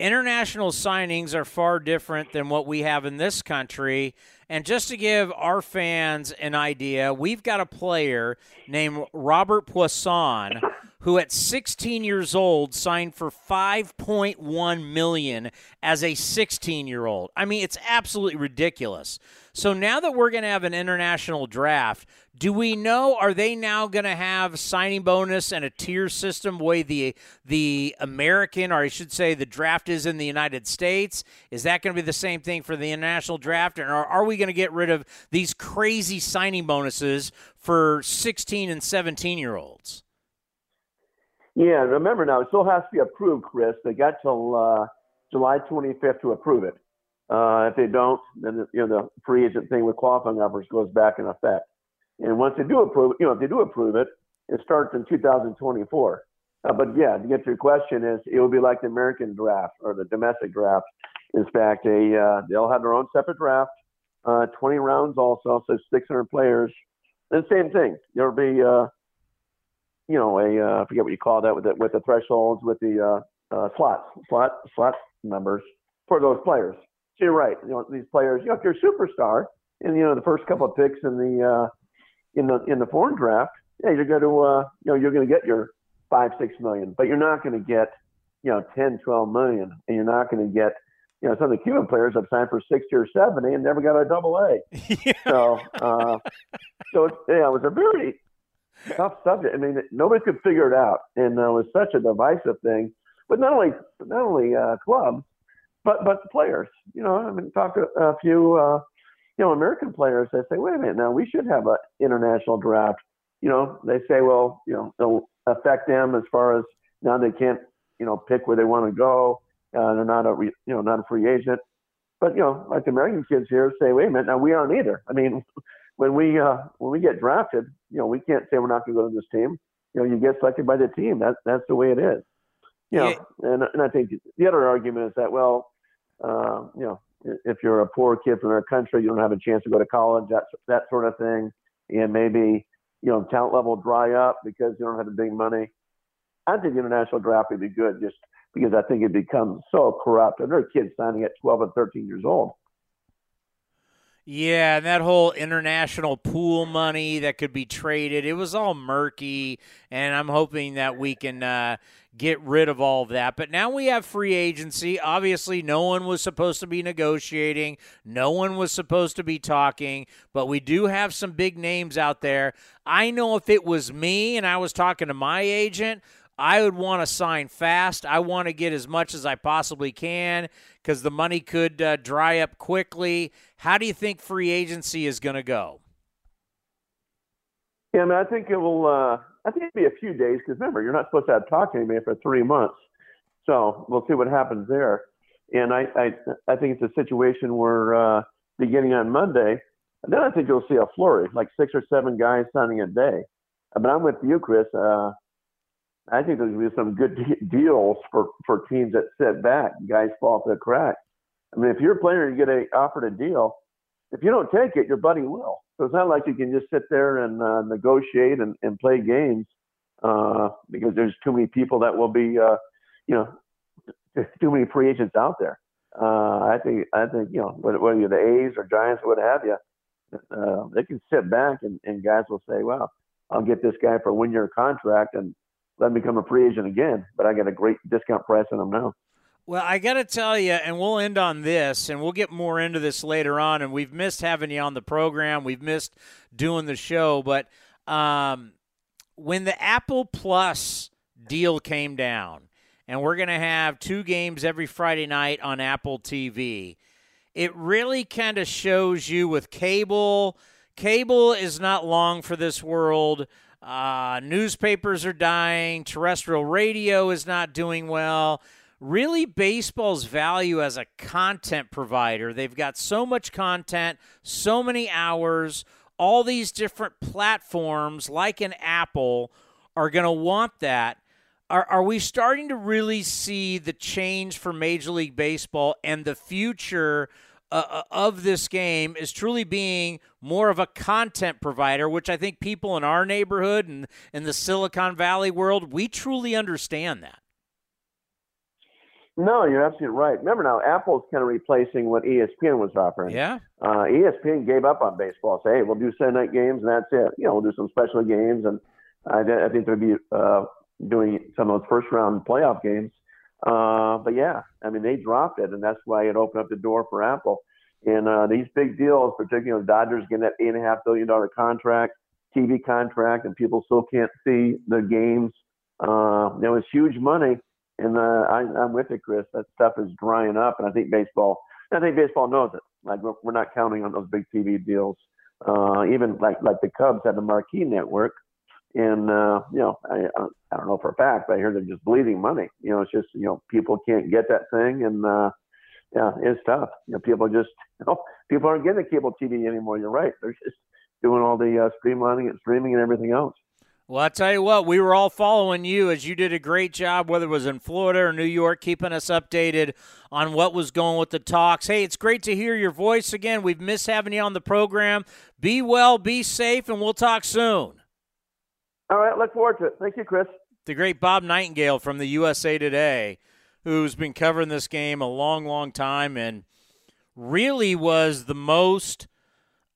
international signings are far different than what we have in this country. And just to give our fans an idea, we've got a player named Robert Puason who at 16 years old signed for 5.1 million as a 16 year old. I mean, it's absolutely ridiculous. So now that we're going to have an international draft, do we know are they now going to have signing bonus and a tier system way the the American or I should say the draft is in the United States? Is that going to be the same thing for the international draft and are, are we going to get rid of these crazy signing bonuses for 16 and 17 year olds? Yeah, remember now, it still has to be approved, Chris. They got till uh, July 25th to approve it. Uh, if they don't, then you know the free agent thing with qualifying offers goes back in effect. And once they do approve, you know, if they do approve it, it starts in 2024. Uh, but yeah, to get to your question, is it will be like the American draft or the domestic draft. In fact, a uh, they'll have their own separate draft, uh, 20 rounds also, so 600 players. And same thing, there'll be uh, you know, a uh, I forget what you call that with the, with the thresholds, with the uh, uh, slots, slot slot numbers for those players. So you're right. You know, these players, you know, if you're a superstar, and you know the first couple of picks in the uh, in the in the foreign draft, yeah, you're going to uh, you know you're going to get your five six million, but you're not going to get you know 10 12 million, and you're not going to get you know some of the Cuban players have signed for sixty or seventy and never got a double A. yeah. So uh, so it's, yeah, it was a very tough subject. I mean, nobody could figure it out, and uh, it was such a divisive thing. But not only not only uh, clubs, but but players. You know, I mean, talk to a few uh, you know American players. They say, wait a minute, now we should have an international draft. You know, they say, well, you know, it'll affect them as far as now they can't you know pick where they want to go. Uh, they're not a re, you know not a free agent. But you know, like the American kids here say, wait a minute, now we aren't either. I mean, when we uh, when we get drafted, you know, we can't say we're not going to go to this team. you know, you get selected by the team. That's that's the way it is. You know, yeah. and and I think the other argument is that well, uh, you know, if you're a poor kid from our country, you don't have a chance to go to college, that that sort of thing, and maybe you know talent level dry up because you don't have the big money. I think the international draft would be good just because I think it becomes so corrupt. And there are kids signing at 12 and 13 years old. Yeah, and that whole international pool money that could be traded, it was all murky, and I'm hoping that we can uh, get rid of all of that. But now we have free agency. Obviously, no one was supposed to be negotiating, no one was supposed to be talking, but we do have some big names out there. I know if it was me and I was talking to my agent, I would want to sign fast. I want to get as much as I possibly can because the money could uh, dry up quickly. How do you think free agency is going to go? Yeah, I mean, I think it will. Uh, I think it'll be a few days because remember, you're not supposed to have talk to anybody for three months. So we'll see what happens there. And I, I, I think it's a situation where uh, beginning on Monday, and then I think you'll see a flurry, like six or seven guys signing a day. But I'm with you, Chris. Uh, I think there's going to be some good de- deals for, for teams that sit back. Guys fall through the cracks. I mean, if you're a player, you get a, offered a deal. If you don't take it, your buddy will. So it's not like you can just sit there and uh, negotiate and, and play games uh, because there's too many people that will be, uh, you know, too many free agents out there. Uh, I think I think you know whether you're the A's or Giants or what have you, uh, they can sit back and, and guys will say, "Well, I'll get this guy for a one-year contract and let him become a free agent again. But I get a great discount price on him now. Well, I got to tell you, and we'll end on this, and we'll get more into this later on. And we've missed having you on the program. We've missed doing the show. But um, when the Apple Plus deal came down, and we're going to have two games every Friday night on Apple TV, it really kind of shows you with cable. Cable is not long for this world. Uh, newspapers are dying. Terrestrial radio is not doing well. Really, baseball's value as a content provider. They've got so much content, so many hours. All these different platforms, like an Apple, are going to want that. Are, are we starting to really see the change for Major League Baseball and the future? Uh, uh, of this game is truly being more of a content provider, which I think people in our neighborhood and in the Silicon Valley world, we truly understand that. No, you're absolutely right. Remember now, Apple's kind of replacing what ESPN was offering. Yeah. Uh, ESPN gave up on baseball. Say, hey, we'll do Sunday night games and that's it. You know, we'll do some special games, and I, I think they'll be uh, doing some of those first round playoff games. Uh, but yeah, I mean, they dropped it, and that's why it opened up the door for Apple. And uh, these big deals, particularly the Dodgers getting that eight and a half billion dollar contract, TV contract, and people still can't see the games. Uh, it was huge money, and uh, I, I'm with it, Chris. That stuff is drying up, and I think baseball. I think baseball knows it. Like we're, we're not counting on those big TV deals. Uh, even like like the Cubs had the Marquee Network, and uh, you know, I, I don't know for a fact, but I hear they're just bleeding money. You know, it's just you know people can't get that thing, and uh, yeah, it's tough. You know, people just you know people aren't getting cable TV anymore. You're right; they're just doing all the uh, streamlining and streaming and everything else. Well, I tell you what, we were all following you as you did a great job, whether it was in Florida or New York, keeping us updated on what was going with the talks. Hey, it's great to hear your voice again. We've missed having you on the program. Be well, be safe, and we'll talk soon. All right, look forward to it. Thank you, Chris. The great Bob Nightengale from the USA Today, who's been covering this game a long, long time and really was the most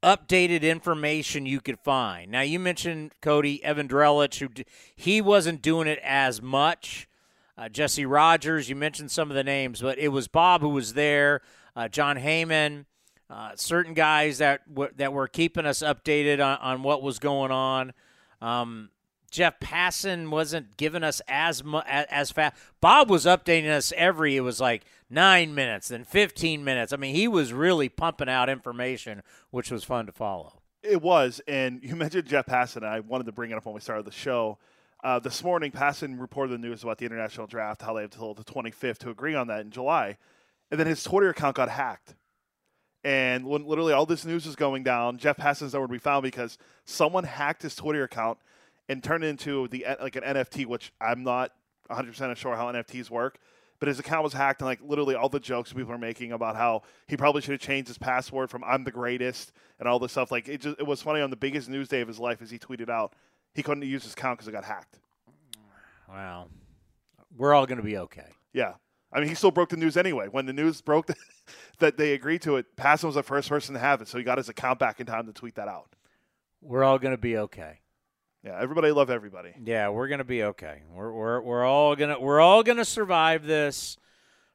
updated information you could find. Now, you mentioned Cody Evan Drellich, who he wasn't doing it as much. Uh, Jesse Rogers, you mentioned some of the names, but it was Bob who was there. Uh, Jon Heyman, uh, certain guys that w- that were keeping us updated on, on what was going on. Um, Jeff Passan wasn't giving us as much as fast. Bob was updating us every. It was like nine minutes, then fifteen minutes. I mean, he was really pumping out information, which was fun to follow. It was, and you mentioned Jeff Passan. I wanted to bring it up when we started the show. Uh, this morning, Passan reported the news about the international draft, how they have until the 25th to agree on that in July, and then his Twitter account got hacked. And when literally all this news is going down, Jeff Passan's nowhere to be found because someone hacked his Twitter account and turned it into the like an NFT, which I'm not 100 percent sure how NFTs work. But his account was hacked, and like literally all the jokes people are making about how he probably should have changed his password from "I'm the greatest" and all this stuff. Like it just it was funny on the biggest news day of his life as he tweeted out he couldn't use his account because it got hacked. Wow, we're all going to be okay. Yeah, I mean, he still broke the news anyway. When the news broke that they agreed to it, Passan was the first person to have it, so he got his account back in time to tweet that out. We're all going to be okay. Yeah, everybody love everybody. Yeah, we're gonna be okay. We're we're we're all gonna we're all gonna survive this.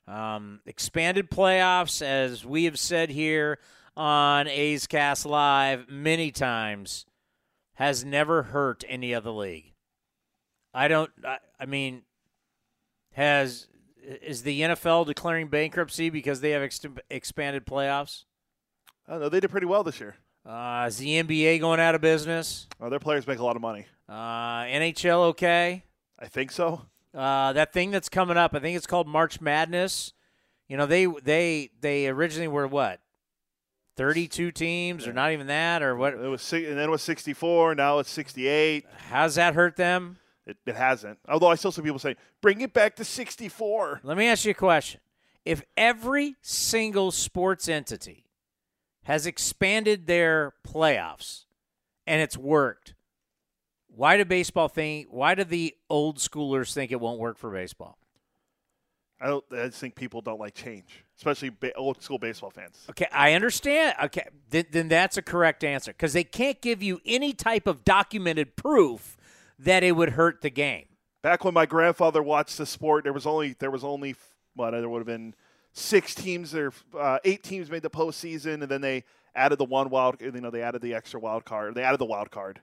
Um, expanded playoffs, as we have said here on A's Cast Live many times, has never hurt any other league. I don't. I, I mean, has is the NFL declaring bankruptcy because they have ex- expanded playoffs? I don't know. They did pretty well this year. Uh, is the NBA going out of business? Oh, their players make a lot of money. Uh, NHL okay? I think so. Uh, that thing that's coming up, I think it's called March Madness. You know, they they they originally were what, thirty-two teams, or not even that, or what? It was, and then it was sixty-four. Now it's sixty-eight. How's that hurt them? It, it hasn't. Although I still see people say, "Bring it back to sixty-four." Let me ask you a question: If every single sports entity has expanded their playoffs and it's worked, why do baseball think? Why do the old schoolers think it won't work for baseball? I don't. I just think people don't like change, especially ba- old school baseball fans. Okay, I understand. Okay, then, then that's a correct answer because they can't give you any type of documented proof that it would hurt the game. Back when my grandfather watched the sport, there was only there was only what there would have been six teams or uh, eight teams made the postseason, and then they added the one wild. You know, they added the extra wild card. They added the wild card,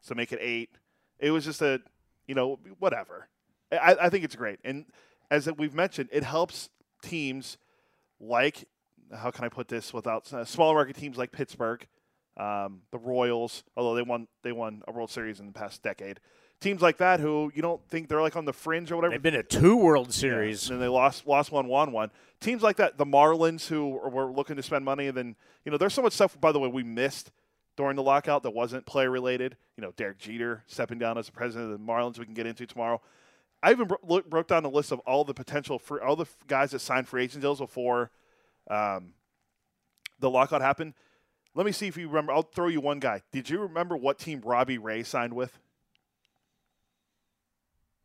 so make it eight. It was just a, you know, whatever. I, I think it's great, and as we've mentioned, it helps teams like how can I put this without uh, small market teams like Pittsburgh, um, the Royals, although they won they won a World Series in the past decade. Teams like that who you don't think they're like on the fringe or whatever. They've been a two World Series, yeah, and they lost lost one, won one. Teams like that, the Marlins who were looking to spend money, and then you know there's so much stuff. By the way, we missed during the lockout that wasn't player related. You know, Derek Jeter stepping down as the president of the Marlins. We can get into tomorrow. I even bro- broke down a list of all the potential for all the guys that signed free agent deals before um, the lockout happened. Let me see if you remember. I'll throw you one guy. Did you remember what team Robbie Ray signed with?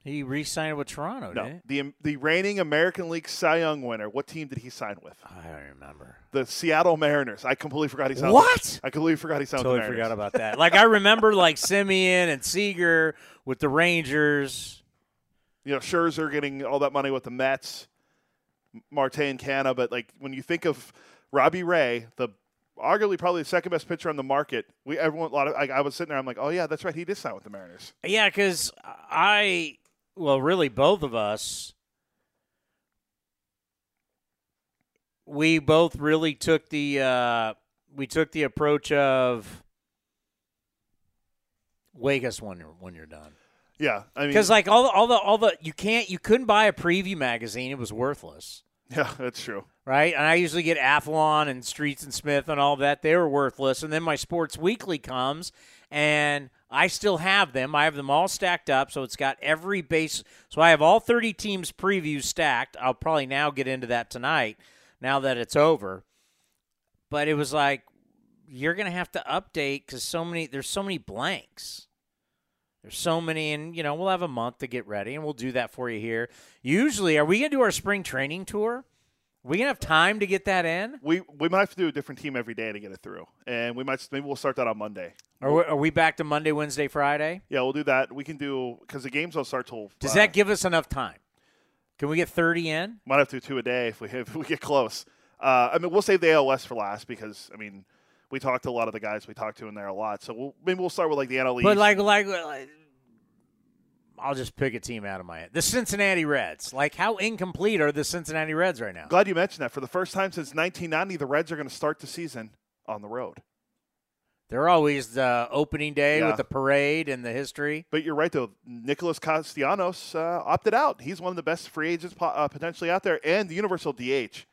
He re-signed with Toronto. No, the um, the reigning American League Cy Young winner. What team did he sign with? I don't remember. The Seattle Mariners. I completely forgot he signed. What? With, I completely forgot he signed. Totally forgot about that. Like I remember like Semien and Seager with the Rangers. You know, Scherzer getting all that money with the Mets, Marte and Canha. But like when you think of Robbie Ray, the arguably probably the second best pitcher on the market. We everyone a lot of I, I was sitting there. I'm like, oh yeah, that's right. He did sign with the Mariners. Yeah, because I well, really, both of us, we both really took the uh, we took the approach of wake us when you're when you're done. Yeah, I mean, because like all the all the all the you can't you couldn't buy a preview magazine; it was worthless. Yeah, that's true. Right, and I usually get Athlon and Streets and Smith and all that; they were worthless. And then my Sports Weekly comes, and I still have them. I have them all stacked up, so it's got every base. So I have all 30 teams previews stacked. I'll probably now get into that tonight now that it's over. But it was like you're going to have to update cuz so many there's so many blanks. There's so many and you know, we'll have a month to get ready and we'll do that for you here. Usually, are we going to do our spring training tour? we gonna have time to get that in? We we might have to do a different team every day to get it through, and we might maybe we'll start that on Monday. Are we, are we back to Monday, Wednesday, Friday? Yeah, we'll do that. We can do because the games don't start till. Does uh, that give us enough time? Can we get thirty in? Might have to do two a day if we if we get close. Uh, I mean, we'll save the ALS for last because I mean, we talked to a lot of the guys we talked to in there a lot. So we'll, maybe we'll start with like the NL East. But like like. like I'll just pick a team out of my head. The Cincinnati Reds. Like, how incomplete are the Cincinnati Reds right now? Glad you mentioned that. For the first time since 1990, the Reds are going to start the season on the road. They're always the opening day yeah. with the parade and the history. But you're right, though. Nicholas Castellanos uh, opted out. He's one of the best free agents po- uh, potentially out there, and the Universal DH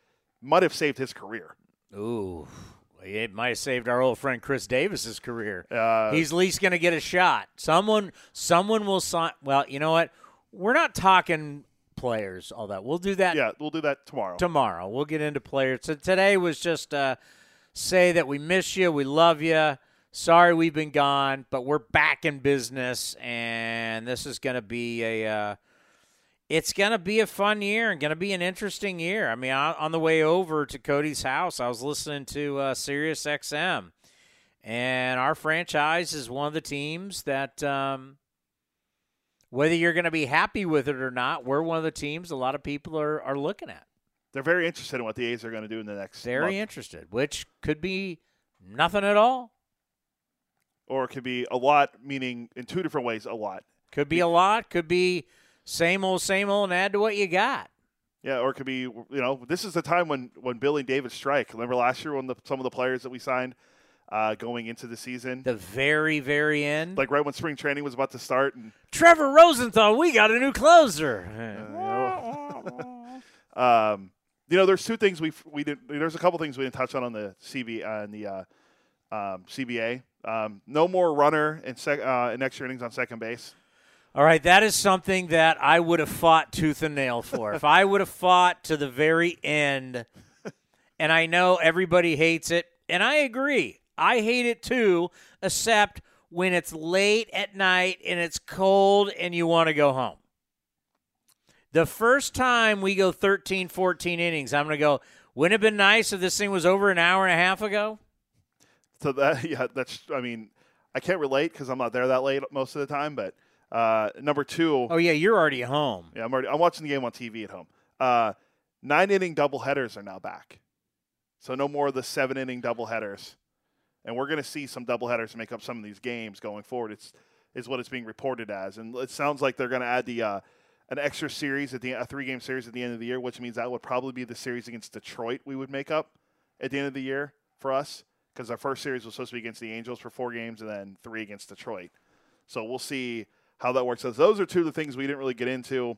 might have saved his career. Ooh, it might have saved our old friend Chris Davis's career. Uh, He's at least going to get a shot. Someone, someone will sign. Well, you know what? We're not talking players, all that. We'll do that yeah, we'll do that tomorrow. tomorrow. We'll get into players. So today was just uh, say that we miss you, we love you. Sorry we've been gone, but we're back in business, and this is going to be a. Uh, it's going to be a fun year and going to be an interesting year. I mean, on on the way over to Cody's house, I was listening to uh, Sirius XM, and our franchise is one of the teams that, um, whether you're going to be happy with it or not, we're one of the teams a lot of people are, are looking at. They're very interested in what the A's are going to do in the next Very month. interested, which could be nothing at all. Or it could be a lot, meaning in two different ways, a lot. Could be a lot. Could be same old, same old, and add to what you got. Yeah, or it could be you know this is the time when when Billy and David strike. Remember last year when the, some of the players that we signed uh, going into the season, The very, very end. like right when spring training was about to start, and Trevor Rosenthal, we got a new closer. um, you know there's two things we we did. There's a couple things we didn't touch on on the CB on the uh, um, CBA. Um, no more runner in, sec, uh, in extra innings on second base. All right, that is something that I would have fought tooth and nail for. if I would have fought to the very end, and I know everybody hates it, and I agree. I hate it too, except when it's late at night and it's cold and you want to go home. The first time we go 13, 14 innings, I'm going to go, wouldn't it have been nice if this thing was over an hour and a half ago? So that yeah, that's I mean I can't relate because I'm not there that late most of the time. But uh, number two, Oh, yeah, you're already home. Yeah, I'm already. I'm watching the game on TV at home. Uh, nine inning double headers are now back, so no more of the seven inning double headers, and we're going to see some double headers make up some of these games going forward. It's is what it's being reported as, and it sounds like they're going to add the uh, an extra series at the a three game series at the end of the year, which means that would probably be the series against Detroit we would make up at the end of the year for us because our first series was supposed to be against the Angels for four games and then three against Detroit. So we'll see how that works. Those are two of the things we didn't really get into.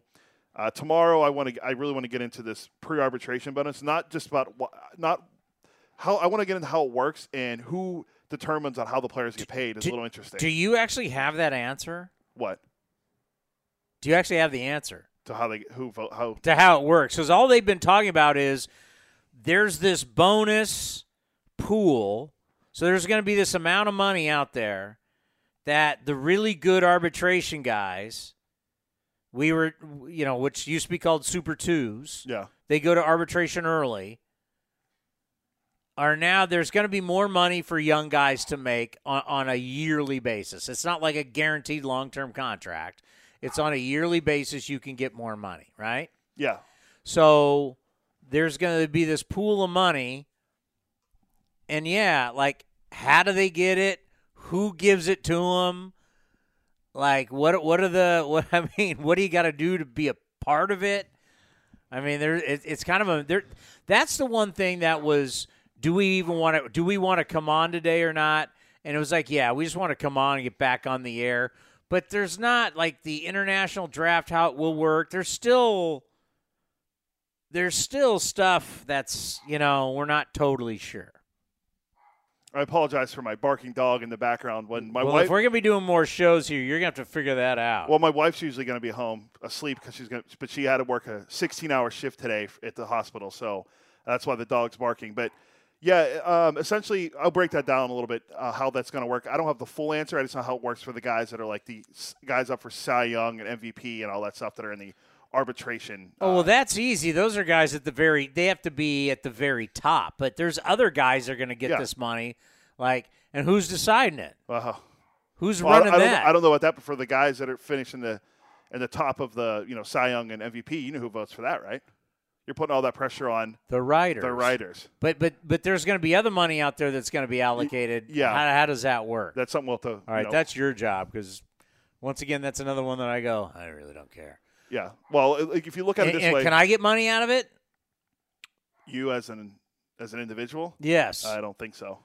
Uh, tomorrow, I want to. I really want to get into this pre-arbitration bonus. Not just about what, not how. I want to get into how it works and who determines on how the players get paid. Is a little interesting. Do you actually have that answer? what Do you actually have the answer? to how they who vote how to how it works because all they've been talking about is there's this bonus pool. So there's going to be this amount of money out there that the really good arbitration guys we were you know which used to be called super twos. Yeah. They go to arbitration early. Are now there's going to be more money for young guys to make on, on a yearly basis. It's not like a guaranteed long-term contract. It's on a yearly basis you can get more money right? Yeah. So there's going to be this pool of money. And yeah, like, how do they get it? Who gives it to them? Like, what? What are the? What I mean, what do you got to do to be a part of it? I mean, there. It, it's kind of a. There. That's the one thing that was. Do we even want to? Do we want to come on today or not? And it was like, yeah, we just want to come on and get back on the air. But there's not like the international draft how it will work. There's still there's still stuff that's you know we're not totally sure. I apologize for my barking dog in the background when my well, wife if we're gonna be doing more shows here, you're gonna have to figure that out. Well, my wife's usually going to be home asleep because she's going. to But she had to work a 16-hour shift today at the hospital, so that's why the dog's barking. But yeah, um, essentially, I'll break that down a little bit uh, how that's going to work. I don't have the full answer. I just know how it works for the guys that are like the guys up for Cy Young and MVP and all that stuff that are in the arbitration. oh well, uh, that's easy. Those are guys at the very. They have to be at the very top. But there's other guys that are gonna get Yeah. this money. Like, and who's deciding it? uh, Who's well, don't- running I don't, that? I don't know about that, but for the guys that are finishing the in the top of the you know Cy Young and MVP, you know who votes for that, right? You're putting all that pressure on the writers. the writers. But but but there's going to be other money out there that's going to be allocated. yeah. How, how does that work? That's something we'll have to. All right, you know, that's your job because once again, that's another one that I go. I really don't care. Yeah. Well, like if you look at it And- this and way, can I get money out of it? you as an as an individual, Yes. I don't think so.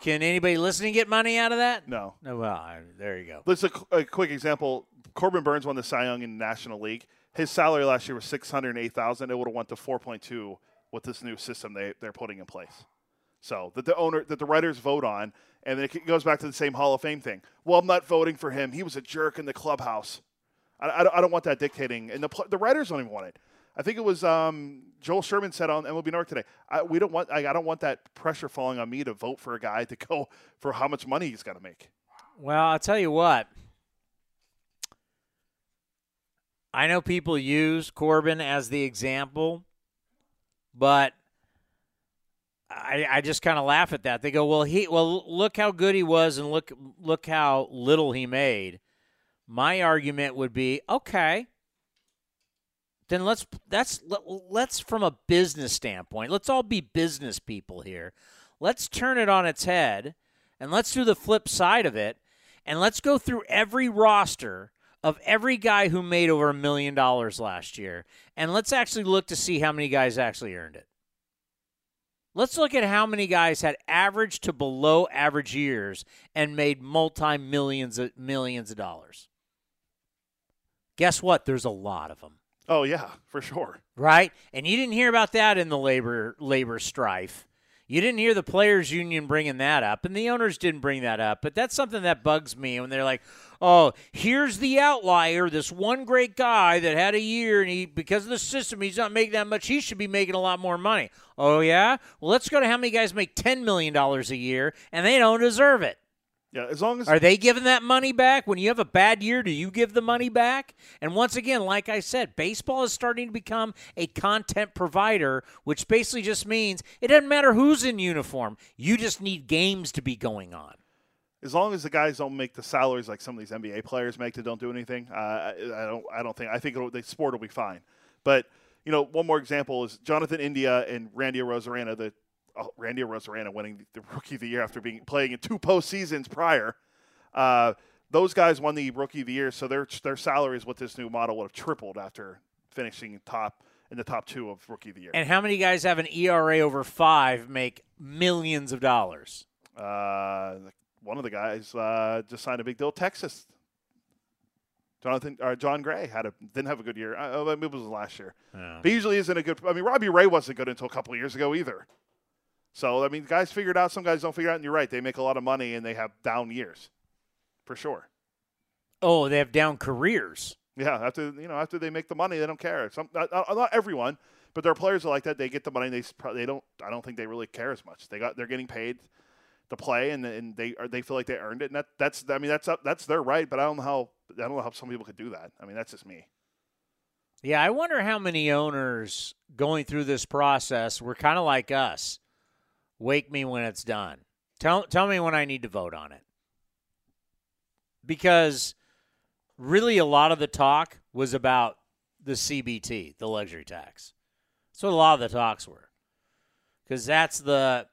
Can anybody listening get money out of that? No. No. Well, I, there you go. Let's a, a quick example. Corbin Burnes won the Cy Young in the National League. His salary last year was six hundred eight thousand. It would have went to four point two with this new system they they're putting in place. So that the owner, that the writers vote on, and then it goes back to the same Hall of Fame thing. Well, I'm not voting for him. He was a jerk in the clubhouse. I, I, don't, I don't want that dictating, and the the writers don't even want it. I think it was um, Joel Sherman said on MLB Network today. I, we don't want. I, I don't want that pressure falling on me to vote for a guy to go for how much money he's got to make. Well, I'll tell you what. I know people use Corbin as the example, but I, I just kind of laugh at that. They go, "Well, he well look how good he was, and look look how little he made." My argument would be, okay, then let's that's let's from a business standpoint, let's all be business people here. Let's turn it on its head, and let's do the flip side of it, and let's go through every roster of every guy who made over a million dollars last year, and let's actually look to see how many guys actually earned it. Let's look at how many guys had average to below average years and made multi millions of millions of dollars. Guess what? There's a lot of them. Oh yeah, for sure. Right? And you didn't hear about that in the labor labor strife. You didn't hear the players union bringing that up and the owners didn't bring that up, but that's something that bugs me when they're like, "Oh, here's the outlier, this one great guy that had a year and he because of the system he's not making that much, he should be making a lot more money." Oh yeah? Well, let's go to how many guys make 10 million dollars a year and they don't deserve it. Yeah, as long as are they giving that money back when you have a bad year? Do you give the money back? And once again, like I said, baseball is starting to become a content provider, which basically just means it doesn't matter who's in uniform. You just need games to be going on. As long as the guys don't make the salaries like some of these NBA players make that don't do anything, uh, I, I don't. I don't think. I think the sport will be fine. But you know, one more example is Jonathan India and Randy Arozarena, the oh, Randy Arozarena winning the Rookie of the Year after being playing in two postseasons prior. Uh, those guys won the Rookie of the Year, so their their salaries with this new model would have tripled after finishing top in the top two of Rookie of the Year. And how many guys have an ERA over five make millions of dollars? Uh, one of the guys uh, just signed a big deal. Texas. Jonathan or Jon Gray had a didn't have a good year. Uh, maybe it was last year. Yeah. But usually isn't a good. I mean, Robbie Ray wasn't good until a couple of years ago either. So I mean, guys figure it out. Some guys don't figure it out, and you're right. They make a lot of money and they have down years, for sure. Oh, they have down careers. Yeah, after you know, after they make the money, they don't care. Some not, not everyone, but there are players are like that. They get the money. They they don't. I don't think they really care as much. They got they're getting paid to play, and and they are they feel like they earned it. And that that's I mean that's up that's their right. But I don't know how I don't know how some people could do that. I mean that's just me. Yeah, I wonder how many owners going through this process were kind of like us Wake me when it's done. Tell tell me when I need to vote on it. Because really a lot of the talk was about the CBT, the luxury tax. That's what a lot of the talks were. Cuz that's the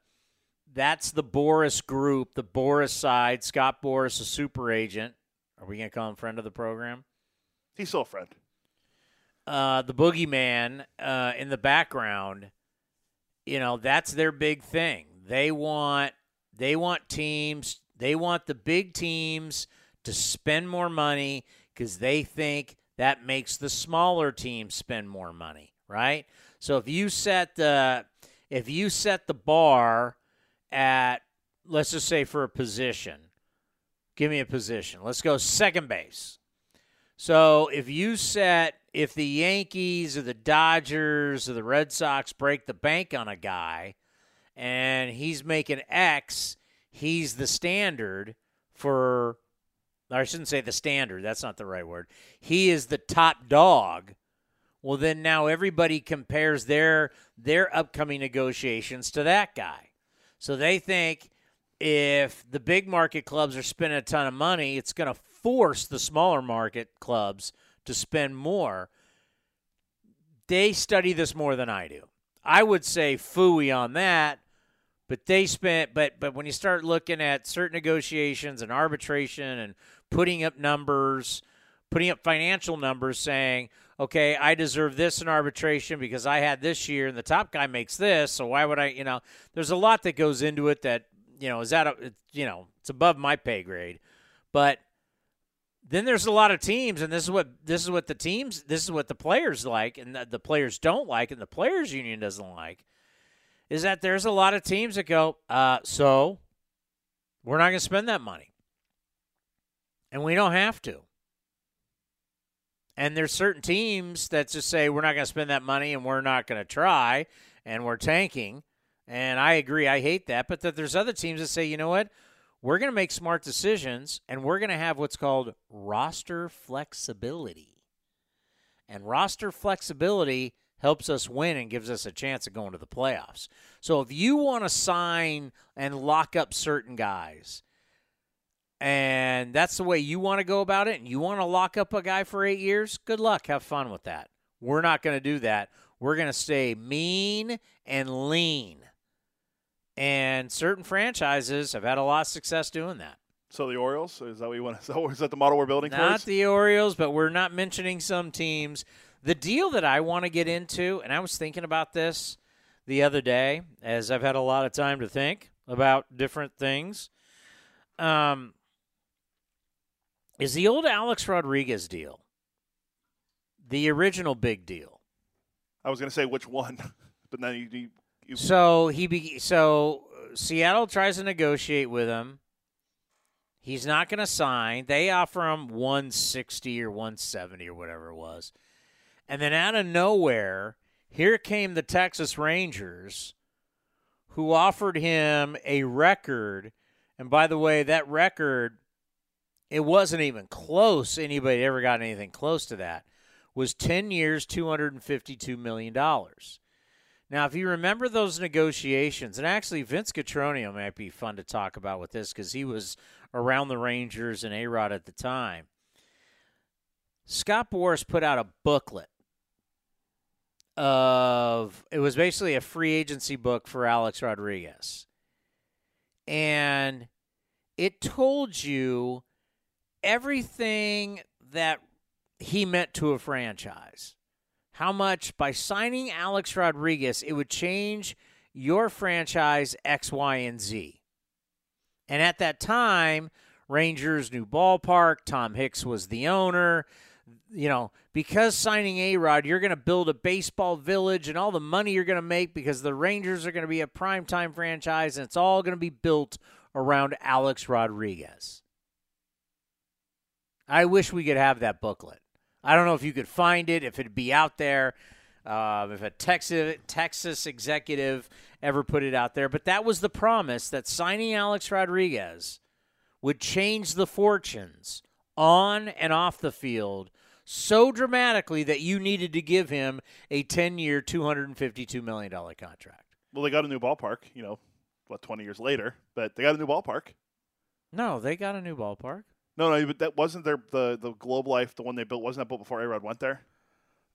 that's the Boras group, the Boras side, Scott Boras a super agent. Are we going to call him friend of the program? He's still a friend. Uh, the boogeyman uh, in the background you know, that's their big thing. They want they want teams, they want the big teams to spend more money cuz they think that makes the smaller teams spend more money, right? So if you set the if you set the bar at let's just say for a position, give me a position. Let's go second base. So if you set if the Yankees or the Dodgers or the Red Sox break the bank on a guy and he's making X, he's the standard for I shouldn't say the standard, that's not the right word. He is the top dog. Well then now everybody compares their their upcoming negotiations to that guy. So they think if the big market clubs are spending a ton of money, it's going to force the smaller market clubs to spend more. They study this more than I do. I would say fooey on that, but they spent but but when you start looking at certain negotiations and arbitration and putting up numbers, putting up financial numbers saying, okay, I deserve this in arbitration because I had this year and the top guy makes this, so why would I, you know, there's a lot that goes into it that, you know, is that a, you know, it's above my pay grade. But then there's a lot of teams, and this is what this is what the teams, this is what the players like, and the, the players don't like, and the players union doesn't like. is that there's a lot of teams that go, uh, so we're not going to spend that money. And we don't have to. And there's certain teams that just say we're not going to spend that money and we're not going to try and we're tanking. And I agree, I hate that. But that there's other teams that say, you know what? We're going to make smart decisions and we're going to have what's called roster flexibility. And roster flexibility helps us win and gives us a chance of going to the playoffs. So if you want to sign and lock up certain guys, and that's the way you want to go about it, and you want to lock up a guy for eight years, good luck. Have fun with that. We're not going to do that. We're going to stay mean and lean. And certain franchises have had a lot of success doing that. So the Orioles is that what you want? To, is that the model we're building Not towards? the Orioles, but we're not mentioning some teams. The deal that I want to get into, and I was thinking about this the other day, as I've had a lot of time to think about different things, um, is the old Alex Rodriguez deal, the original big deal. I was going to say which one, but then you, you, So he be, so Seattle tries to negotiate with him. He's not going to sign. They offer him 160 or 170 or whatever it was. And then out of nowhere, here came the Texas Rangers who offered him a record. And by the way, that record it wasn't even close. Anybody ever got anything close to that? Was 10 years, $252 million. Now, if you remember those negotiations, and actually Vince Cotroneo might be fun to talk about with this because he was around the Rangers and A Rod at the time. Scott Boras put out a booklet of it was basically a free agency book for Alex Rodriguez. And it told you everything that he meant to a franchise. How much by signing Alex Rodriguez, it would change your franchise X, Y, and Z. And at that time, Rangers' new ballpark, Tom Hicks was the owner. You know, because signing A Rod, you're going to build a baseball village and all the money you're going to make because the Rangers are going to be a primetime franchise and it's all going to be built around Alex Rodriguez. I wish we could have that booklet. I don't know if you could find it, if it'd be out there, uh, if a Texas Texas executive ever put it out there. But that was the promise that signing Alex Rodriguez would change the fortunes on and off the field so dramatically that you needed to give him a 10-year, $252 million contract. well, they got a new ballpark. You know, what twenty years later, but they got a new ballpark. No, they got a new ballpark. No, no, but that wasn't their the the Globe Life, the one they built. Wasn't that built before A Rod went there?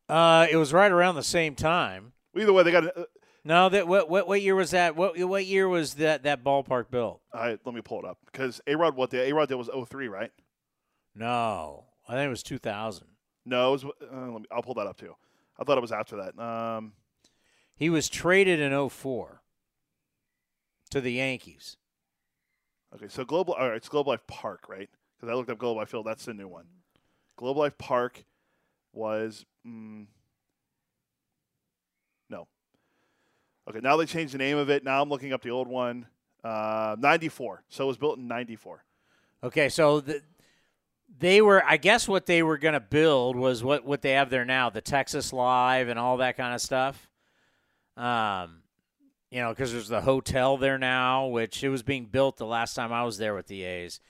Uh, it was right around the same time. Either way, they got. Uh, No, that what what what year was that? What what year was that that ballpark built? I, let me pull it up because A Rod what the A Rod did was 03, right? No, I think it was 2000. No, it was, uh, let me, I'll pull that up too. I thought it was after that. Um, He was traded in 04 to the Yankees. okay, so Global, all right, it's Globe Life Park, right? Because I looked up Globe Life Field. That's the new one. Globe Life Park was mm, no. Okay, now they changed the name of it. Now I'm looking up the old one. Uh, 94. So it was built in 94. Okay, so the, they were I guess what they were going to build was what what they have there now, the Texas Live and all that kind of stuff. Um you know, because there's the hotel there now, which it was being built the last time I was there with the A's.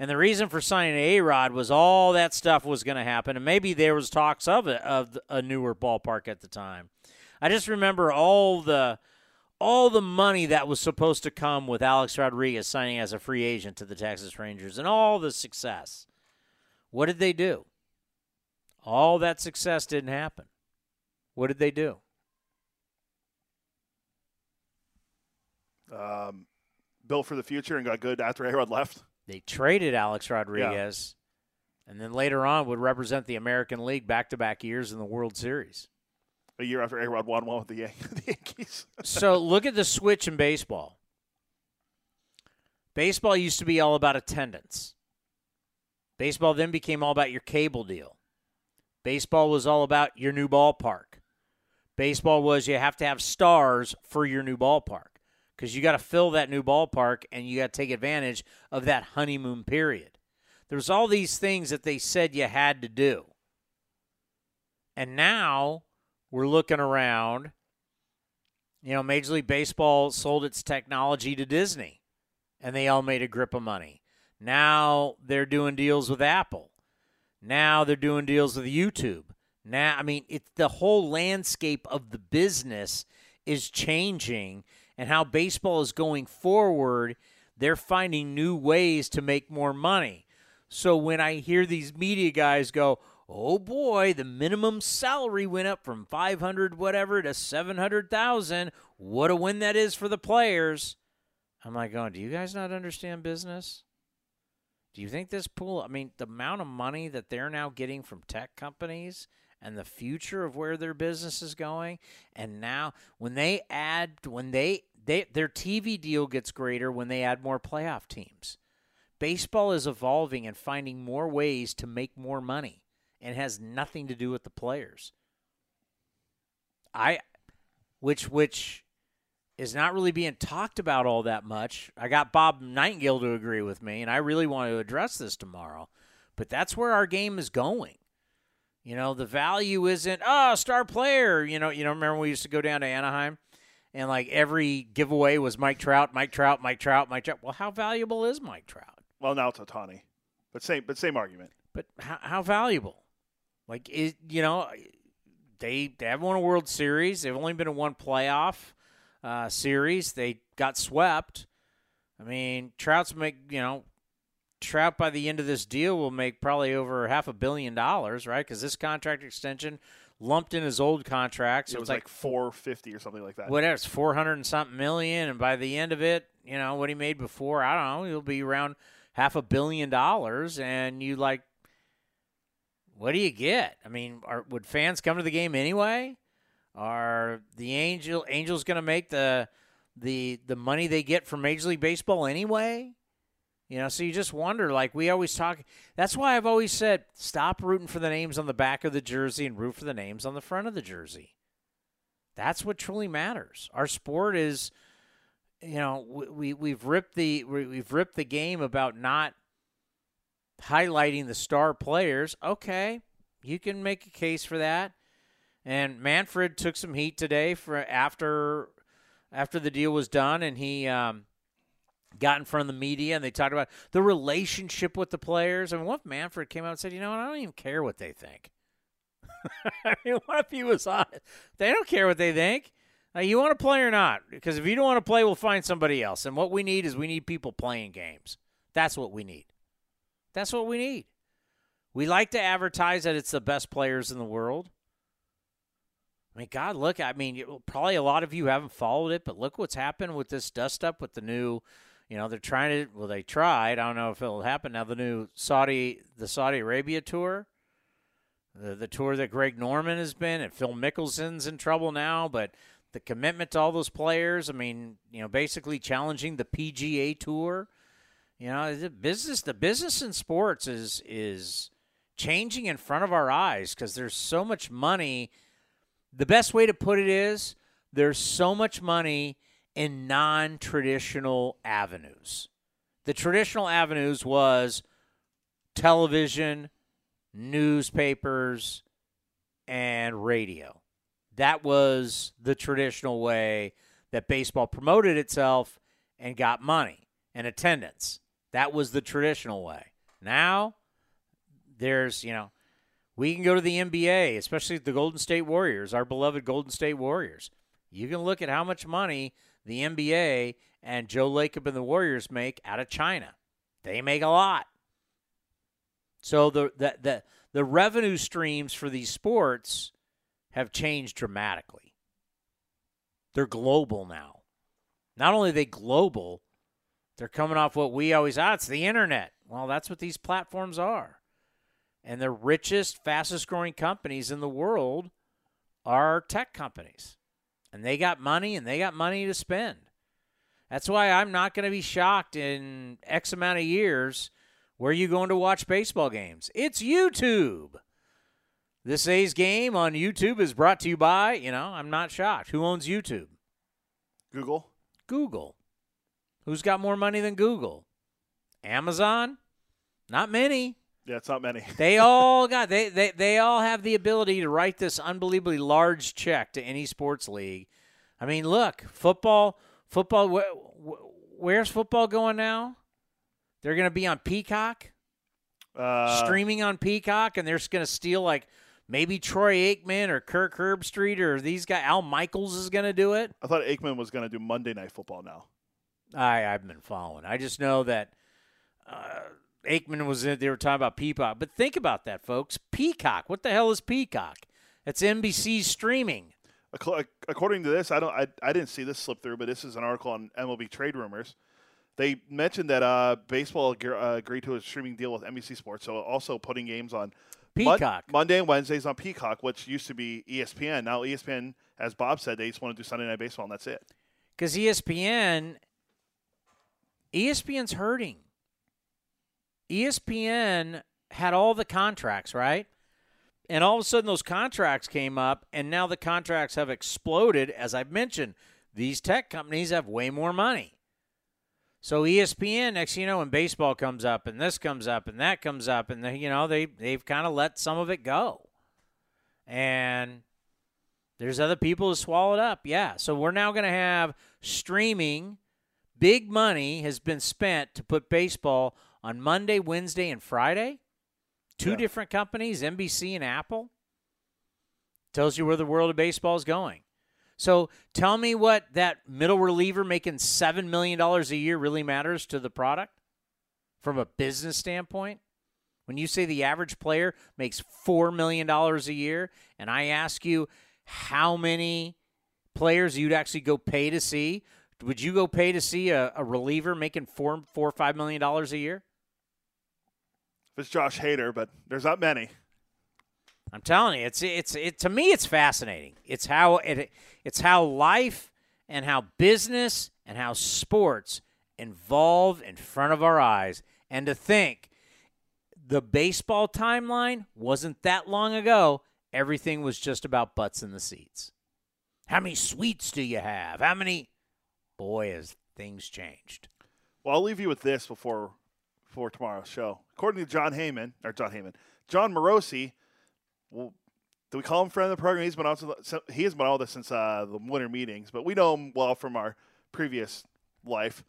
And the reason for signing A Rod was all that stuff was going to happen, and maybe there was talks of it of a newer ballpark at the time. I just remember all the all the money that was supposed to come with Alex Rodriguez signing as a free agent to the Texas Rangers, and all the success. What did they do? All that success didn't happen. What did they do? Um, built for the future and got good after A Rod left. They traded Alex Rodriguez, and then later on would represent the American League back to back years in the World Series. A year after A Rod won one with the, Yan- the Yankees. so look at the switch in baseball. Baseball used to be all about attendance. Baseball then became all about your cable deal. Baseball was all about your new ballpark. Baseball was you have to have stars for your new ballpark because you got to fill that new ballpark and you got to take advantage of that honeymoon period. There's all these things that they said you had to do. And now we're looking around. You know, Major League Baseball sold its technology to Disney and they all made a grip of money. Now they're doing deals with Apple. Now they're doing deals with YouTube. Now, I mean, it's the whole landscape of the business is changing and how baseball is going forward. They're finding new ways to make more money. So when I hear these media guys go, "Oh boy, the minimum salary went up from 500 whatever to 700,000. What a win that is for the players." I'm like, "Going, do you guys not understand business?" Do you think this pool, I mean, the amount of money that they're now getting from tech companies and the future of where their business is going, and now when they add, when they, they their TV deal gets greater when they add more playoff teams. Baseball is evolving and finding more ways to make more money and has nothing to do with the players. I which which is not really being talked about all that much. I got Bob Nightengale to agree with me, and I really want to address this tomorrow. But that's where our game is going. You know, the value isn't oh star player. You know, you know. Remember we used to go down to Anaheim, and like every giveaway was Mike Trout, Mike Trout, Mike Trout, Mike Trout. Well, how valuable is Mike Trout? Well, now it's Ohtani, but same but same argument. But how, how valuable? Like is you know, they they have won a World Series. They've only been in one playoff uh, series. They got swept. I mean, Trout's make you know, Trout by the end of this deal will make probably over half a billion dollars, right? Because this contract extension lumped in his old contract, so it was it's like, four fifty or something like that. whatever, it's four hundred and something million, and by the end of it, you know what he made before. I don't know, he'll be around half a billion dollars, and you like, what do you get? I mean, are, would fans come to the game anyway? Are the Angel Angels going to make the the the money they get from Major League Baseball anyway? You know, so you just wonder. Like we always talk. That's why I've always said, stop rooting for the names on the back of the jersey and root for the names on the front of the jersey. That's what truly matters. Our sport is, you know, we, we have ripped the we've ripped the game about not highlighting the star players. Okay, you can make a case for that. And Manfred took some heat today for after after the deal was done, and he um, got in front of the media and they talked about the relationship with the players. I mean, what if Manfred came out and said, "You know what? I don't even care what they think." I mean, what if he was on? They don't care what they think. Uh, you want to play or not? Because if you don't want to play, we'll find somebody else. And what we need is we need people playing games. That's what we need. That's what we need. We like to advertise that it's the best players in the world. I mean, God, look, I mean, probably a lot of you haven't followed it, but look what's happened with this dust up with the new, you know, they're trying to, well, they tried. I don't know if it'll happen now. The new Saudi, the Saudi Arabia tour, the, the tour that Greg Norman has been, and Phil Mickelson's in trouble now, but the commitment to all those players, I mean, you know, basically challenging the PGA tour. You know, the business, the business in sports is, is changing in front of our eyes because there's so much money – the best way to put it is there's so much money in non traditional avenues. The traditional avenues was television, newspapers, and radio. That was the traditional way that baseball promoted itself and got money and attendance. That was the traditional way. Now, there's, you know, we can go to the NBA, especially the Golden State Warriors, our beloved Golden State Warriors. You can look at how much money the NBA and Joe Lacob and the Warriors make out of China. They make a lot. So the the the, the revenue streams for these sports have changed dramatically. They're global now. Not only they global, they're coming off what we always ah, it's the internet. Well, that's what these platforms are. And the richest, fastest growing companies in the world are tech companies. And they got money and they got money to spend. That's why I'm not going to be shocked in X amount of years where you going to watch baseball games. It's YouTube. This A's game on YouTube is brought to you by, you know, I'm not shocked. Who owns YouTube? Google. Google. Who's got more money than Google? Amazon? Not many. Yeah, it's not many. They all got they, they they all have the ability to write this unbelievably large check to any sports league. I mean, look, football, football. Wh- where's football going now? They're going to be on Peacock, Uh, streaming on Peacock, and they're just going to steal like maybe Troy Aikman or Kirk Herbstreit or these guys. Al Michaels is going to do it. I thought Aikman was going to do Monday Night Football now. I I've been following. I just know that uh, Aikman was in. They were talking about Peacock, but think about that, folks. Peacock. What the hell is Peacock? It's NBC streaming. According to this, I don't. I, I didn't see this slip through, but this is an article on MLB trade rumors. They mentioned that uh, baseball uh, agreed to a streaming deal with NBC Sports, so also putting games on Mon- Peacock. Monday and Wednesdays on Peacock, which used to be ESPN. Now ESPN, as Bob said, they just want to do Sunday Night Baseball, and that's it. Because ESPN, ESPN's hurting. ESPN had all the contracts, right? And all of a sudden, those contracts came up, and now the contracts have exploded. As I've mentioned, these tech companies have way more money. So ESPN, next you know, when baseball comes up, and this comes up, and that comes up, and they, you know they they've kind of let some of it go, and there's other people who swallow it up. Yeah. So we're now going to have streaming. Big money has been spent to put baseball on Monday, Wednesday, and Friday. Two Yeah. different companies, NBC and Apple. Tells you where the world of baseball is going. So tell me what that middle reliever making $7 million a year really matters to the product from a business standpoint. When you say the average player makes $4 million a year, and I ask you how many players you'd actually go pay to see, would you go pay to see a, a reliever making four, four or five million dollars a year? It's Josh Hader, but there's not many. I'm telling you, it's it's it to me it's fascinating. It's how it it's how life and how business and how sports involve in front of our eyes. And to think the baseball timeline wasn't that long ago. Everything was just about butts in the seats. How many suites do you have? How many boy has things changed. Well, I'll leave you with this before before tomorrow's show. According to Jon Heyman or Jon Heyman, Jon Morosi. Well, do we call him friend of the program? He's been on. He has been on with us since uh, the winter meetings, but we know him well from our previous life.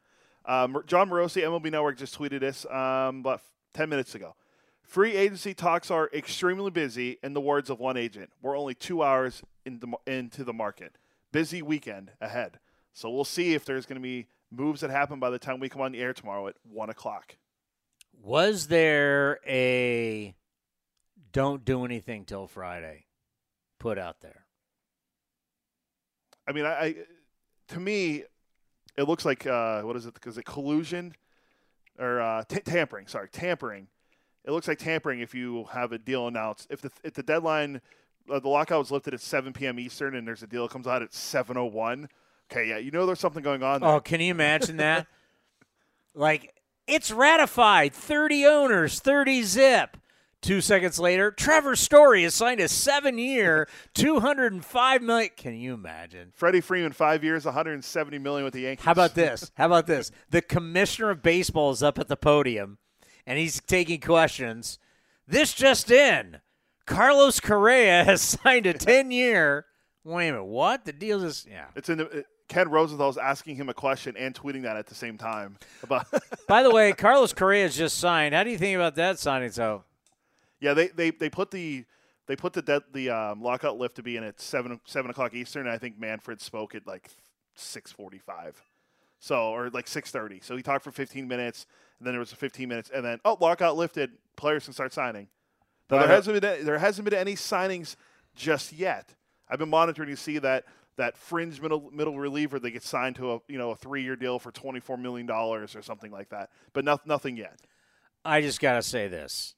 Um, Jon Morosi, MLB Network, just tweeted this um, about ten minutes ago. Free agency talks are extremely busy. In the words of one agent, we're only two hours in the, into the market. Busy weekend ahead. So we'll see if there's going to be moves that happen by the time we come on the air tomorrow at one o'clock. Was there a don't do anything till Friday put out there? I mean, I, I to me, it looks like uh, what is it? Because it collusion or uh, t- tampering? Sorry, tampering. It looks like tampering if you have a deal announced. If the if the deadline, uh, the lockout was lifted at 7 p.m. Eastern, and there's a deal that comes out at 7:01. Okay, yeah, you know there's something going on. There. Oh, can you imagine that? like it's ratified, 30 owners, 30 zip. Two seconds later, Trevor Story has signed a seven-year, 205 million. Can you imagine? Freddie Freeman, five years, 170 million with the Yankees. How about this? How about this? The commissioner of baseball is up at the podium, and he's taking questions. This just in: Carlos Correa has signed a 10-year. Wait a minute, what? The deal is yeah. It's in the. It, Ken Rosenthal Rosenthal's asking him a question and tweeting that at the same time about. By the way, Carlos Correa has just signed. How do you think about that signing? So, yeah, they, they, they put the they put the de- the um, lockout lift to be in at seven seven o'clock Eastern. And I think Manfred spoke at like six forty five, so or like six thirty. So he talked for fifteen minutes, and then there was a fifteen minutes, and then oh lockout lifted, players can start signing. Now, there hasn't been there hasn't been any signings just yet. I've been monitoring to see that that fringe middle middle reliever that gets signed to a you know a three year deal for twenty four million dollars or something like that, but no, nothing yet. I just got to say this.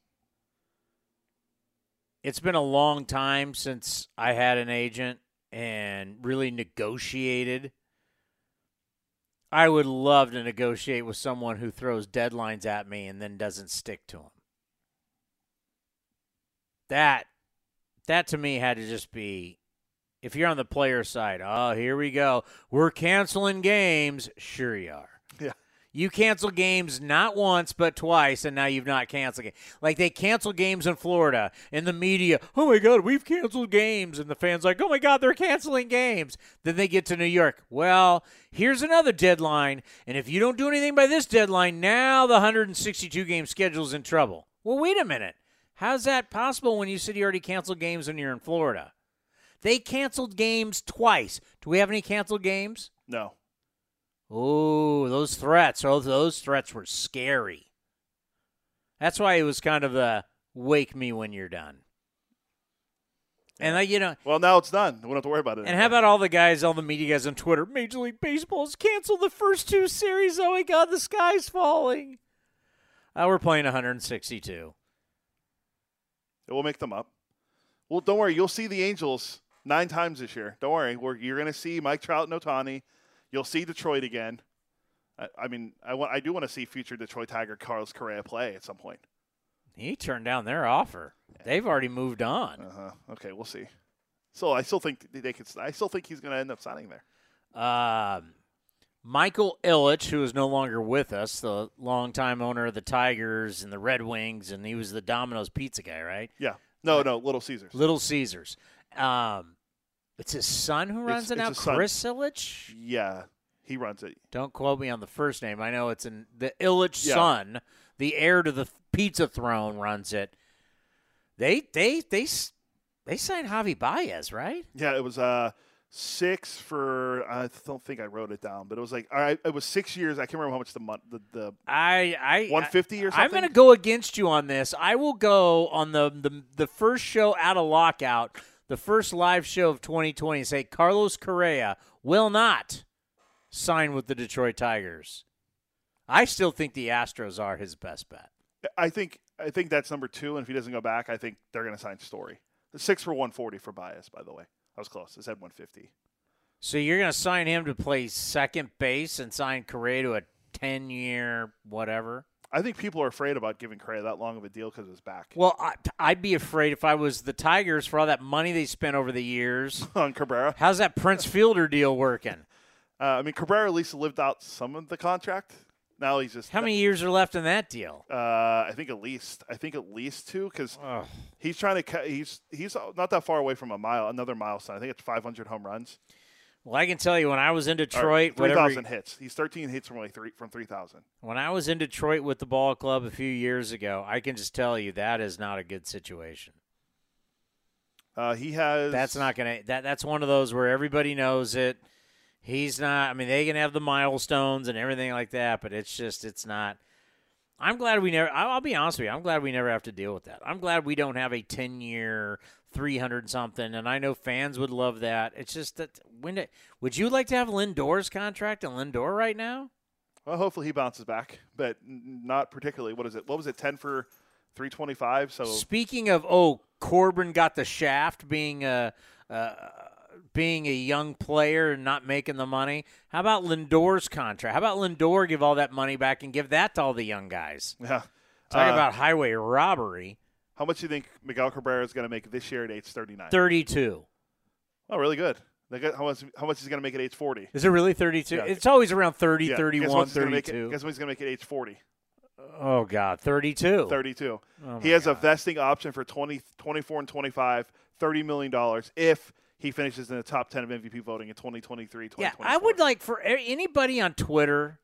It's been a long time since I had an agent and really negotiated. I would love to negotiate with someone who throws deadlines at me and then doesn't stick to them. That That to me had to just be if you're on the player side, oh, here we go. We're canceling games. Sure you are. Yeah. You cancel games not once but twice, and now you've not canceled it. Like they cancel games in Florida, and the media, oh my God, we've canceled games, and the fans like, oh my God, they're canceling games. Then they get to New York. Well, here's another deadline, and if you don't do anything by this deadline, now the 162 game schedule is in trouble. Well, wait a minute. How's that possible when you said you already canceled games when you're in Florida? They canceled games twice. Do we have any canceled games? No. Oh, those threats. Oh, those threats were scary. That's why it was kind of the wake me when you're done. And like, you know, Well, now it's done. We don't have to worry about it. and how about all the guys, all the media guys on Twitter? Major League Baseball's canceled the first two series. Oh my God, the sky's falling. Uh, we're playing 162. We'll make them up. Well, don't worry. You'll see the Angels nine times this year. Don't worry. We're, you're going to see Mike Trout and Ohtani. You'll see Detroit again. I, I mean, I, want, I do want to see future Detroit Tiger Carlos Correa play at some point. He turned down their offer. They've already moved on. Uh huh. Okay, we'll see. So I still think they could. I still think he's going to end up signing there. Um, Michael Ilitch, who is no longer with us, the longtime owner of the Tigers and the Red Wings, and he was the Domino's Pizza guy, right? Yeah. No, no, Little Caesars. Little Caesars. Um, it's his son who runs It's- it now, son. Chris Ilitch. Yeah, he runs it. Don't quote me on the first name. I know it's in the Ilitch Yeah. son, the heir to the pizza throne, runs it. They they they they signed Javi Baez, right? Yeah, it was uh six for. I don't think I wrote it down, but it was like all right. It was six years. I can't remember how much the month the, the I I 150 or I'm going to go against you on this. I will go on the, the the first show out of lockout, the first live show of 2020. and Say Carlos Correa will not sign with the Detroit Tigers. I still think the Astros are his best bet. I think I think that's number two, and if he doesn't go back, I think they're going to sign Story. The six for 140 for Baez, by the way. I was close. I said 150. So you're going to sign him to play second base and sign Correa to a 10 year whatever. I think people are afraid about giving Correa that long of a deal because of his back. Well, I, I'd be afraid if I was the Tigers for all that money they spent over the years. on Cabrera, How's that Prince Fielder deal working? uh, I mean Cabrera at least lived out some of the contract. Now he's just How many years are left in that deal? Uh, I think at least I think at least two because he's trying to cut. He's he's not that far away from a mile, another milestone. I think it's 500 home runs. Well, I can tell you when I was in Detroit, 3,000 hits. He's 13 hits from like three from 3,000. when I was in Detroit with the ball club a few years ago, I can just tell you that is not a good situation. Uh, he has. That's not going to that that's one of those where everybody knows it. He's not I mean they can have the milestones and everything like that, but it's just it's not I'm glad we never I'll be honest with you. I'm glad we never have to deal with that. I'm glad we don't have a 10-year 300 something and I know fans would love that. It's just that when it, would you like to have Lindor's contract and Lindor right now? Well, hopefully he bounces back, but not particularly. What is it? What was it? 10 for 325. So Speaking of, oh, Corbin got the shaft being a uh, being a young player and not making the money. How about Lindor's contract? How about Lindor give all that money back and give that to all the young guys? yeah. Talk Uh, about highway robbery. how much do you think Miguel Cabrera is going to make this year at age 39? Thirty-two. Oh, really good. How much? How much is he going to make at age 40? Is it really 32? Yeah. It's always around 30, Yeah. 31, guess what he's gonna make it- Guess what he's going to make at age 40? Oh, God. 32. 32. Oh, he has a vesting option for 20, 24 and 25, $30 million if he finishes in the top 10 of MVP voting in 2023, Yeah, I would like for anybody on Twitter,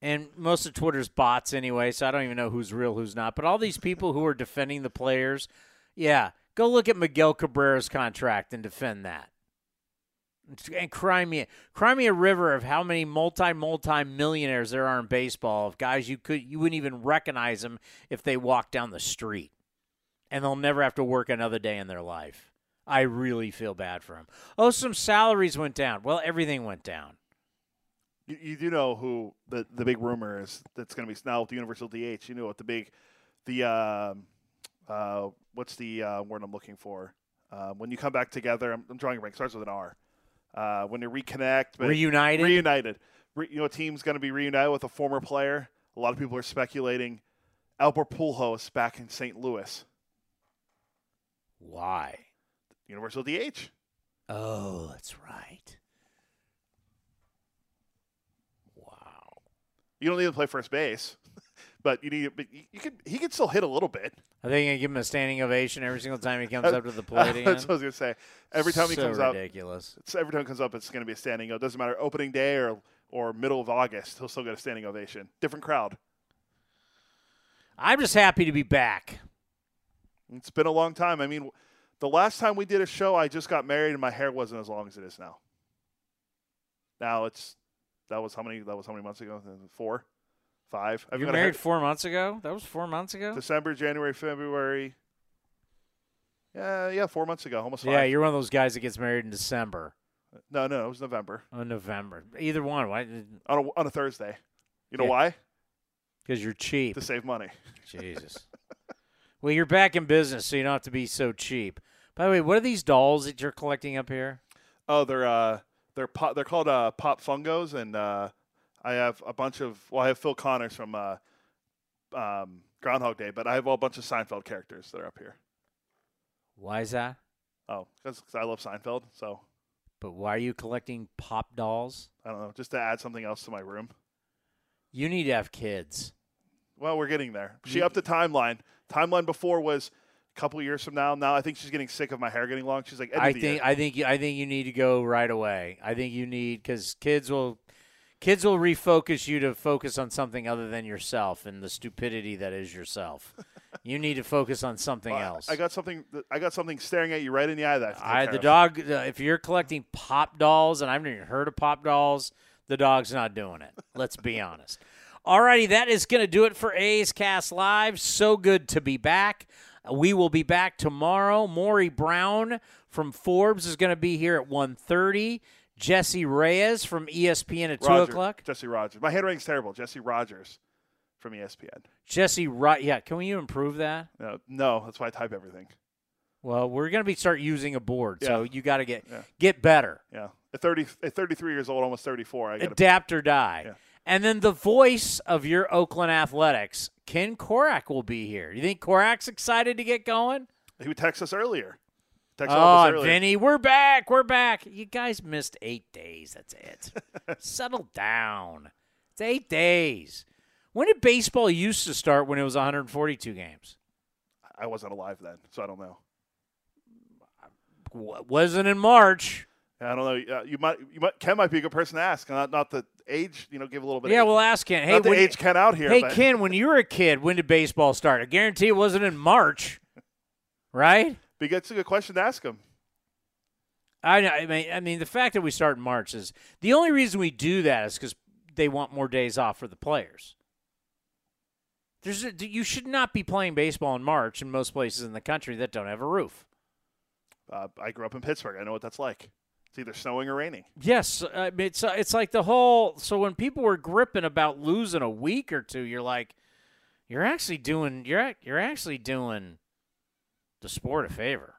and most of Twitter's bots anyway, so I don't even know who's real, who's not. But all these people who are defending the players, yeah, go look at Miguel Cabrera's contract and defend that. And cry me, cry me a river of how many multi multi millionaires there are in baseball of guys you could you wouldn't even recognize them if they walked down the street, and they'll never have to work another day in their life. I really feel bad for him. Oh, some salaries went down. Well, everything went down. You, you do know who the, the big rumor is that's going to be now with the Universal DH. You know what the big, the, um uh, what's the uh, word I'm looking for? Uh, when you come back together, I'm, I'm drawing a blank. Starts with an R. Uh, when you reconnect, but Reunited? reunited. Re, you know, a team's going to be reunited with a former player. A lot of people are speculating Albert Pujols back in St. Louis. Why? Universal DH. Oh, that's right. Wow. You don't need to play first base, but you need. But you could. He could still hit a little bit. Are they going to give him a standing ovation every single time he comes up to the plate again? That's what I was gonna say. Every time he So comes up, ridiculous. it's, every time he comes up, it's going to be a standing. It doesn't matter opening day or or middle of August. He'll still get a standing ovation. Different crowd. I'm just happy to be back. It's been a long time. I mean, the last time we did a show, I just got married and my hair wasn't as long as it is now. Now it's that was how many that was how many months ago? Four, five. I've You were married hair- four months ago? That was four months ago? December, January, February. Yeah, yeah, four months ago, almost five. Yeah, you're one of those guys that gets married in December no, no, it was November or November. Either one. Why? on a, on a Thursday. You know Yeah. why? Because you're cheap. To save money. Jesus. well, you're back in business, so you don't have to be so cheap. By the way, what are these dolls that you're collecting up here? Oh, they're uh, they're pop, they're called uh, pop Funkos, and uh, I have a bunch of. Well, I have Phil Connors from uh, um, Groundhog Day, but I have a bunch of Seinfeld characters that are up here. Why is that? Oh, because I love Seinfeld, so But why are you collecting pop dolls? I don't know, just to add something else to my room. You need to have kids. Well, we're getting there. She upped the timeline. Timeline before was couple years from now. Now I think she's getting sick of my hair getting long. She's like, I think. I think you- I think you need to go right away. I think you need because kids will kids will refocus you to focus on something other than yourself and the stupidity that is yourself. you need to focus on something Well, else. I got something. I got something staring at you right in the eye. That I I, the dog. Uh, if you're collecting pop dolls, and I've never even heard of pop dolls, the dog's not doing it. Let's be honest. Alrighty, that is going to do it for A's Cast Live. So good to be back. We will be back tomorrow. Maury Brown from Forbes is going to be here at 1.30. Jesse Reyes from ESPN at two Roger, o'clock. Jesse Rogers. My handwriting's terrible. Jesse Rogers from ESPN. Jesse, right? Yeah, can we improve that? No, no, that's why I type everything. Well, we're going to be start using a board, so Yeah. you got to get Yeah. get better. Yeah, at thirty, at thirty-three years old, almost thirty-four. I got adapt or die. Yeah. And then the voice of your Oakland Athletics, Ken Korach, will be here. You think Korach's excited to get going? He would text us earlier. Text Oh, all of us earlier. Vinny, we're back. We're back. You guys missed eight days. That's it. Settle down. It's eight days. When did baseball used to start when it was 142 games? I wasn't alive then, so I don't know. W- wasn't in March. I don't know. Uh, you might, you might. Ken might be a good person to ask. Not, not the age. You know, give a little bit. Yeah, of, we'll ask Ken. Hey, not when- age Ken out here. Hey, but Ken, when you were a kid, when did baseball start? I guarantee it wasn't in March, right? But it's a good question to ask him. I know. I mean, I mean, the fact that we start in March is the only reason we do that is because they want more days off for the players. There's a, you should not be playing baseball in March in most places in the country that don't have a roof. Uh, I grew up in Pittsburgh. I know what that's like. It's either snowing or raining. Yes, I mean, it's uh, it's like the whole. So when people were gripping about losing a week or two, you're like, you're actually doing you're you're actually doing the sport a favor.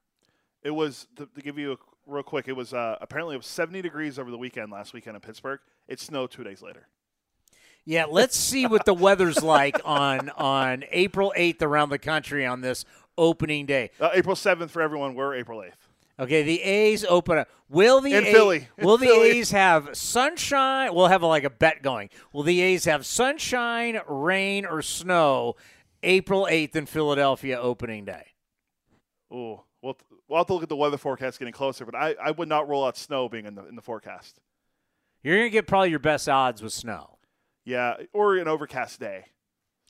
It was to, to give you a real quick. It was uh, apparently it was 70 degrees over the weekend last weekend in Pittsburgh. It snowed two days later. Yeah, let's see what the weather's like on on April 8th around the country on this opening day. Uh, April 7th for everyone. We're April 8th. Okay, the A's open up. Will the In A- Philly. In the Philly. A's have sunshine? We'll have like a bet going. Will the A's have sunshine, rain, or snow? April 8th in Philadelphia opening day. Ooh, we'll, we'll have to look at the weather forecast getting closer, but I, I would not roll out snow being in the in the forecast. You're gonna get probably your best odds with snow. Yeah, or an overcast day.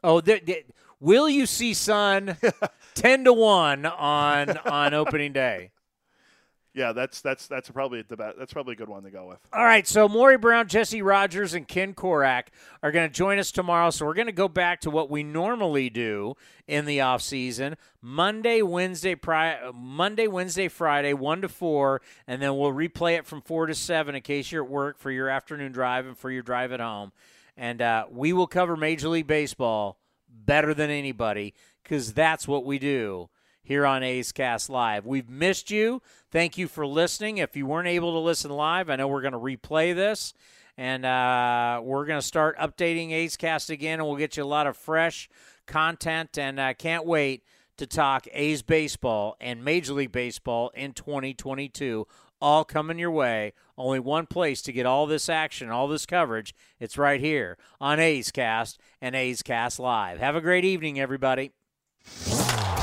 Oh, th- th- will you see sun? Ten to one on on opening day. Yeah, that's that's that's probably the best. That's probably a good one to go with. All right, so Maury Brown, Jesse Rogers, and Ken Korach are going to join us tomorrow. So we're going to go back to what we normally do in the off season: Monday, Wednesday, pri- Monday, Wednesday, Friday, one to four, and then we'll replay it from four to seven in case you're at work for your afternoon drive and for your drive at home. And uh, we will cover Major League Baseball better than anybody because that's what we do here on A's Cast Live. We've missed you. Thank you for listening. If you weren't able to listen live, I know we're going to replay this. And uh, we're going to start updating A's Cast again, and we'll get you a lot of fresh content. And I can't wait to talk A's baseball and Major League Baseball in 2022. All coming your way. Only one place to get all this action, all this coverage. It's right here on A's Cast and A's Cast Live. Have a great evening, everybody.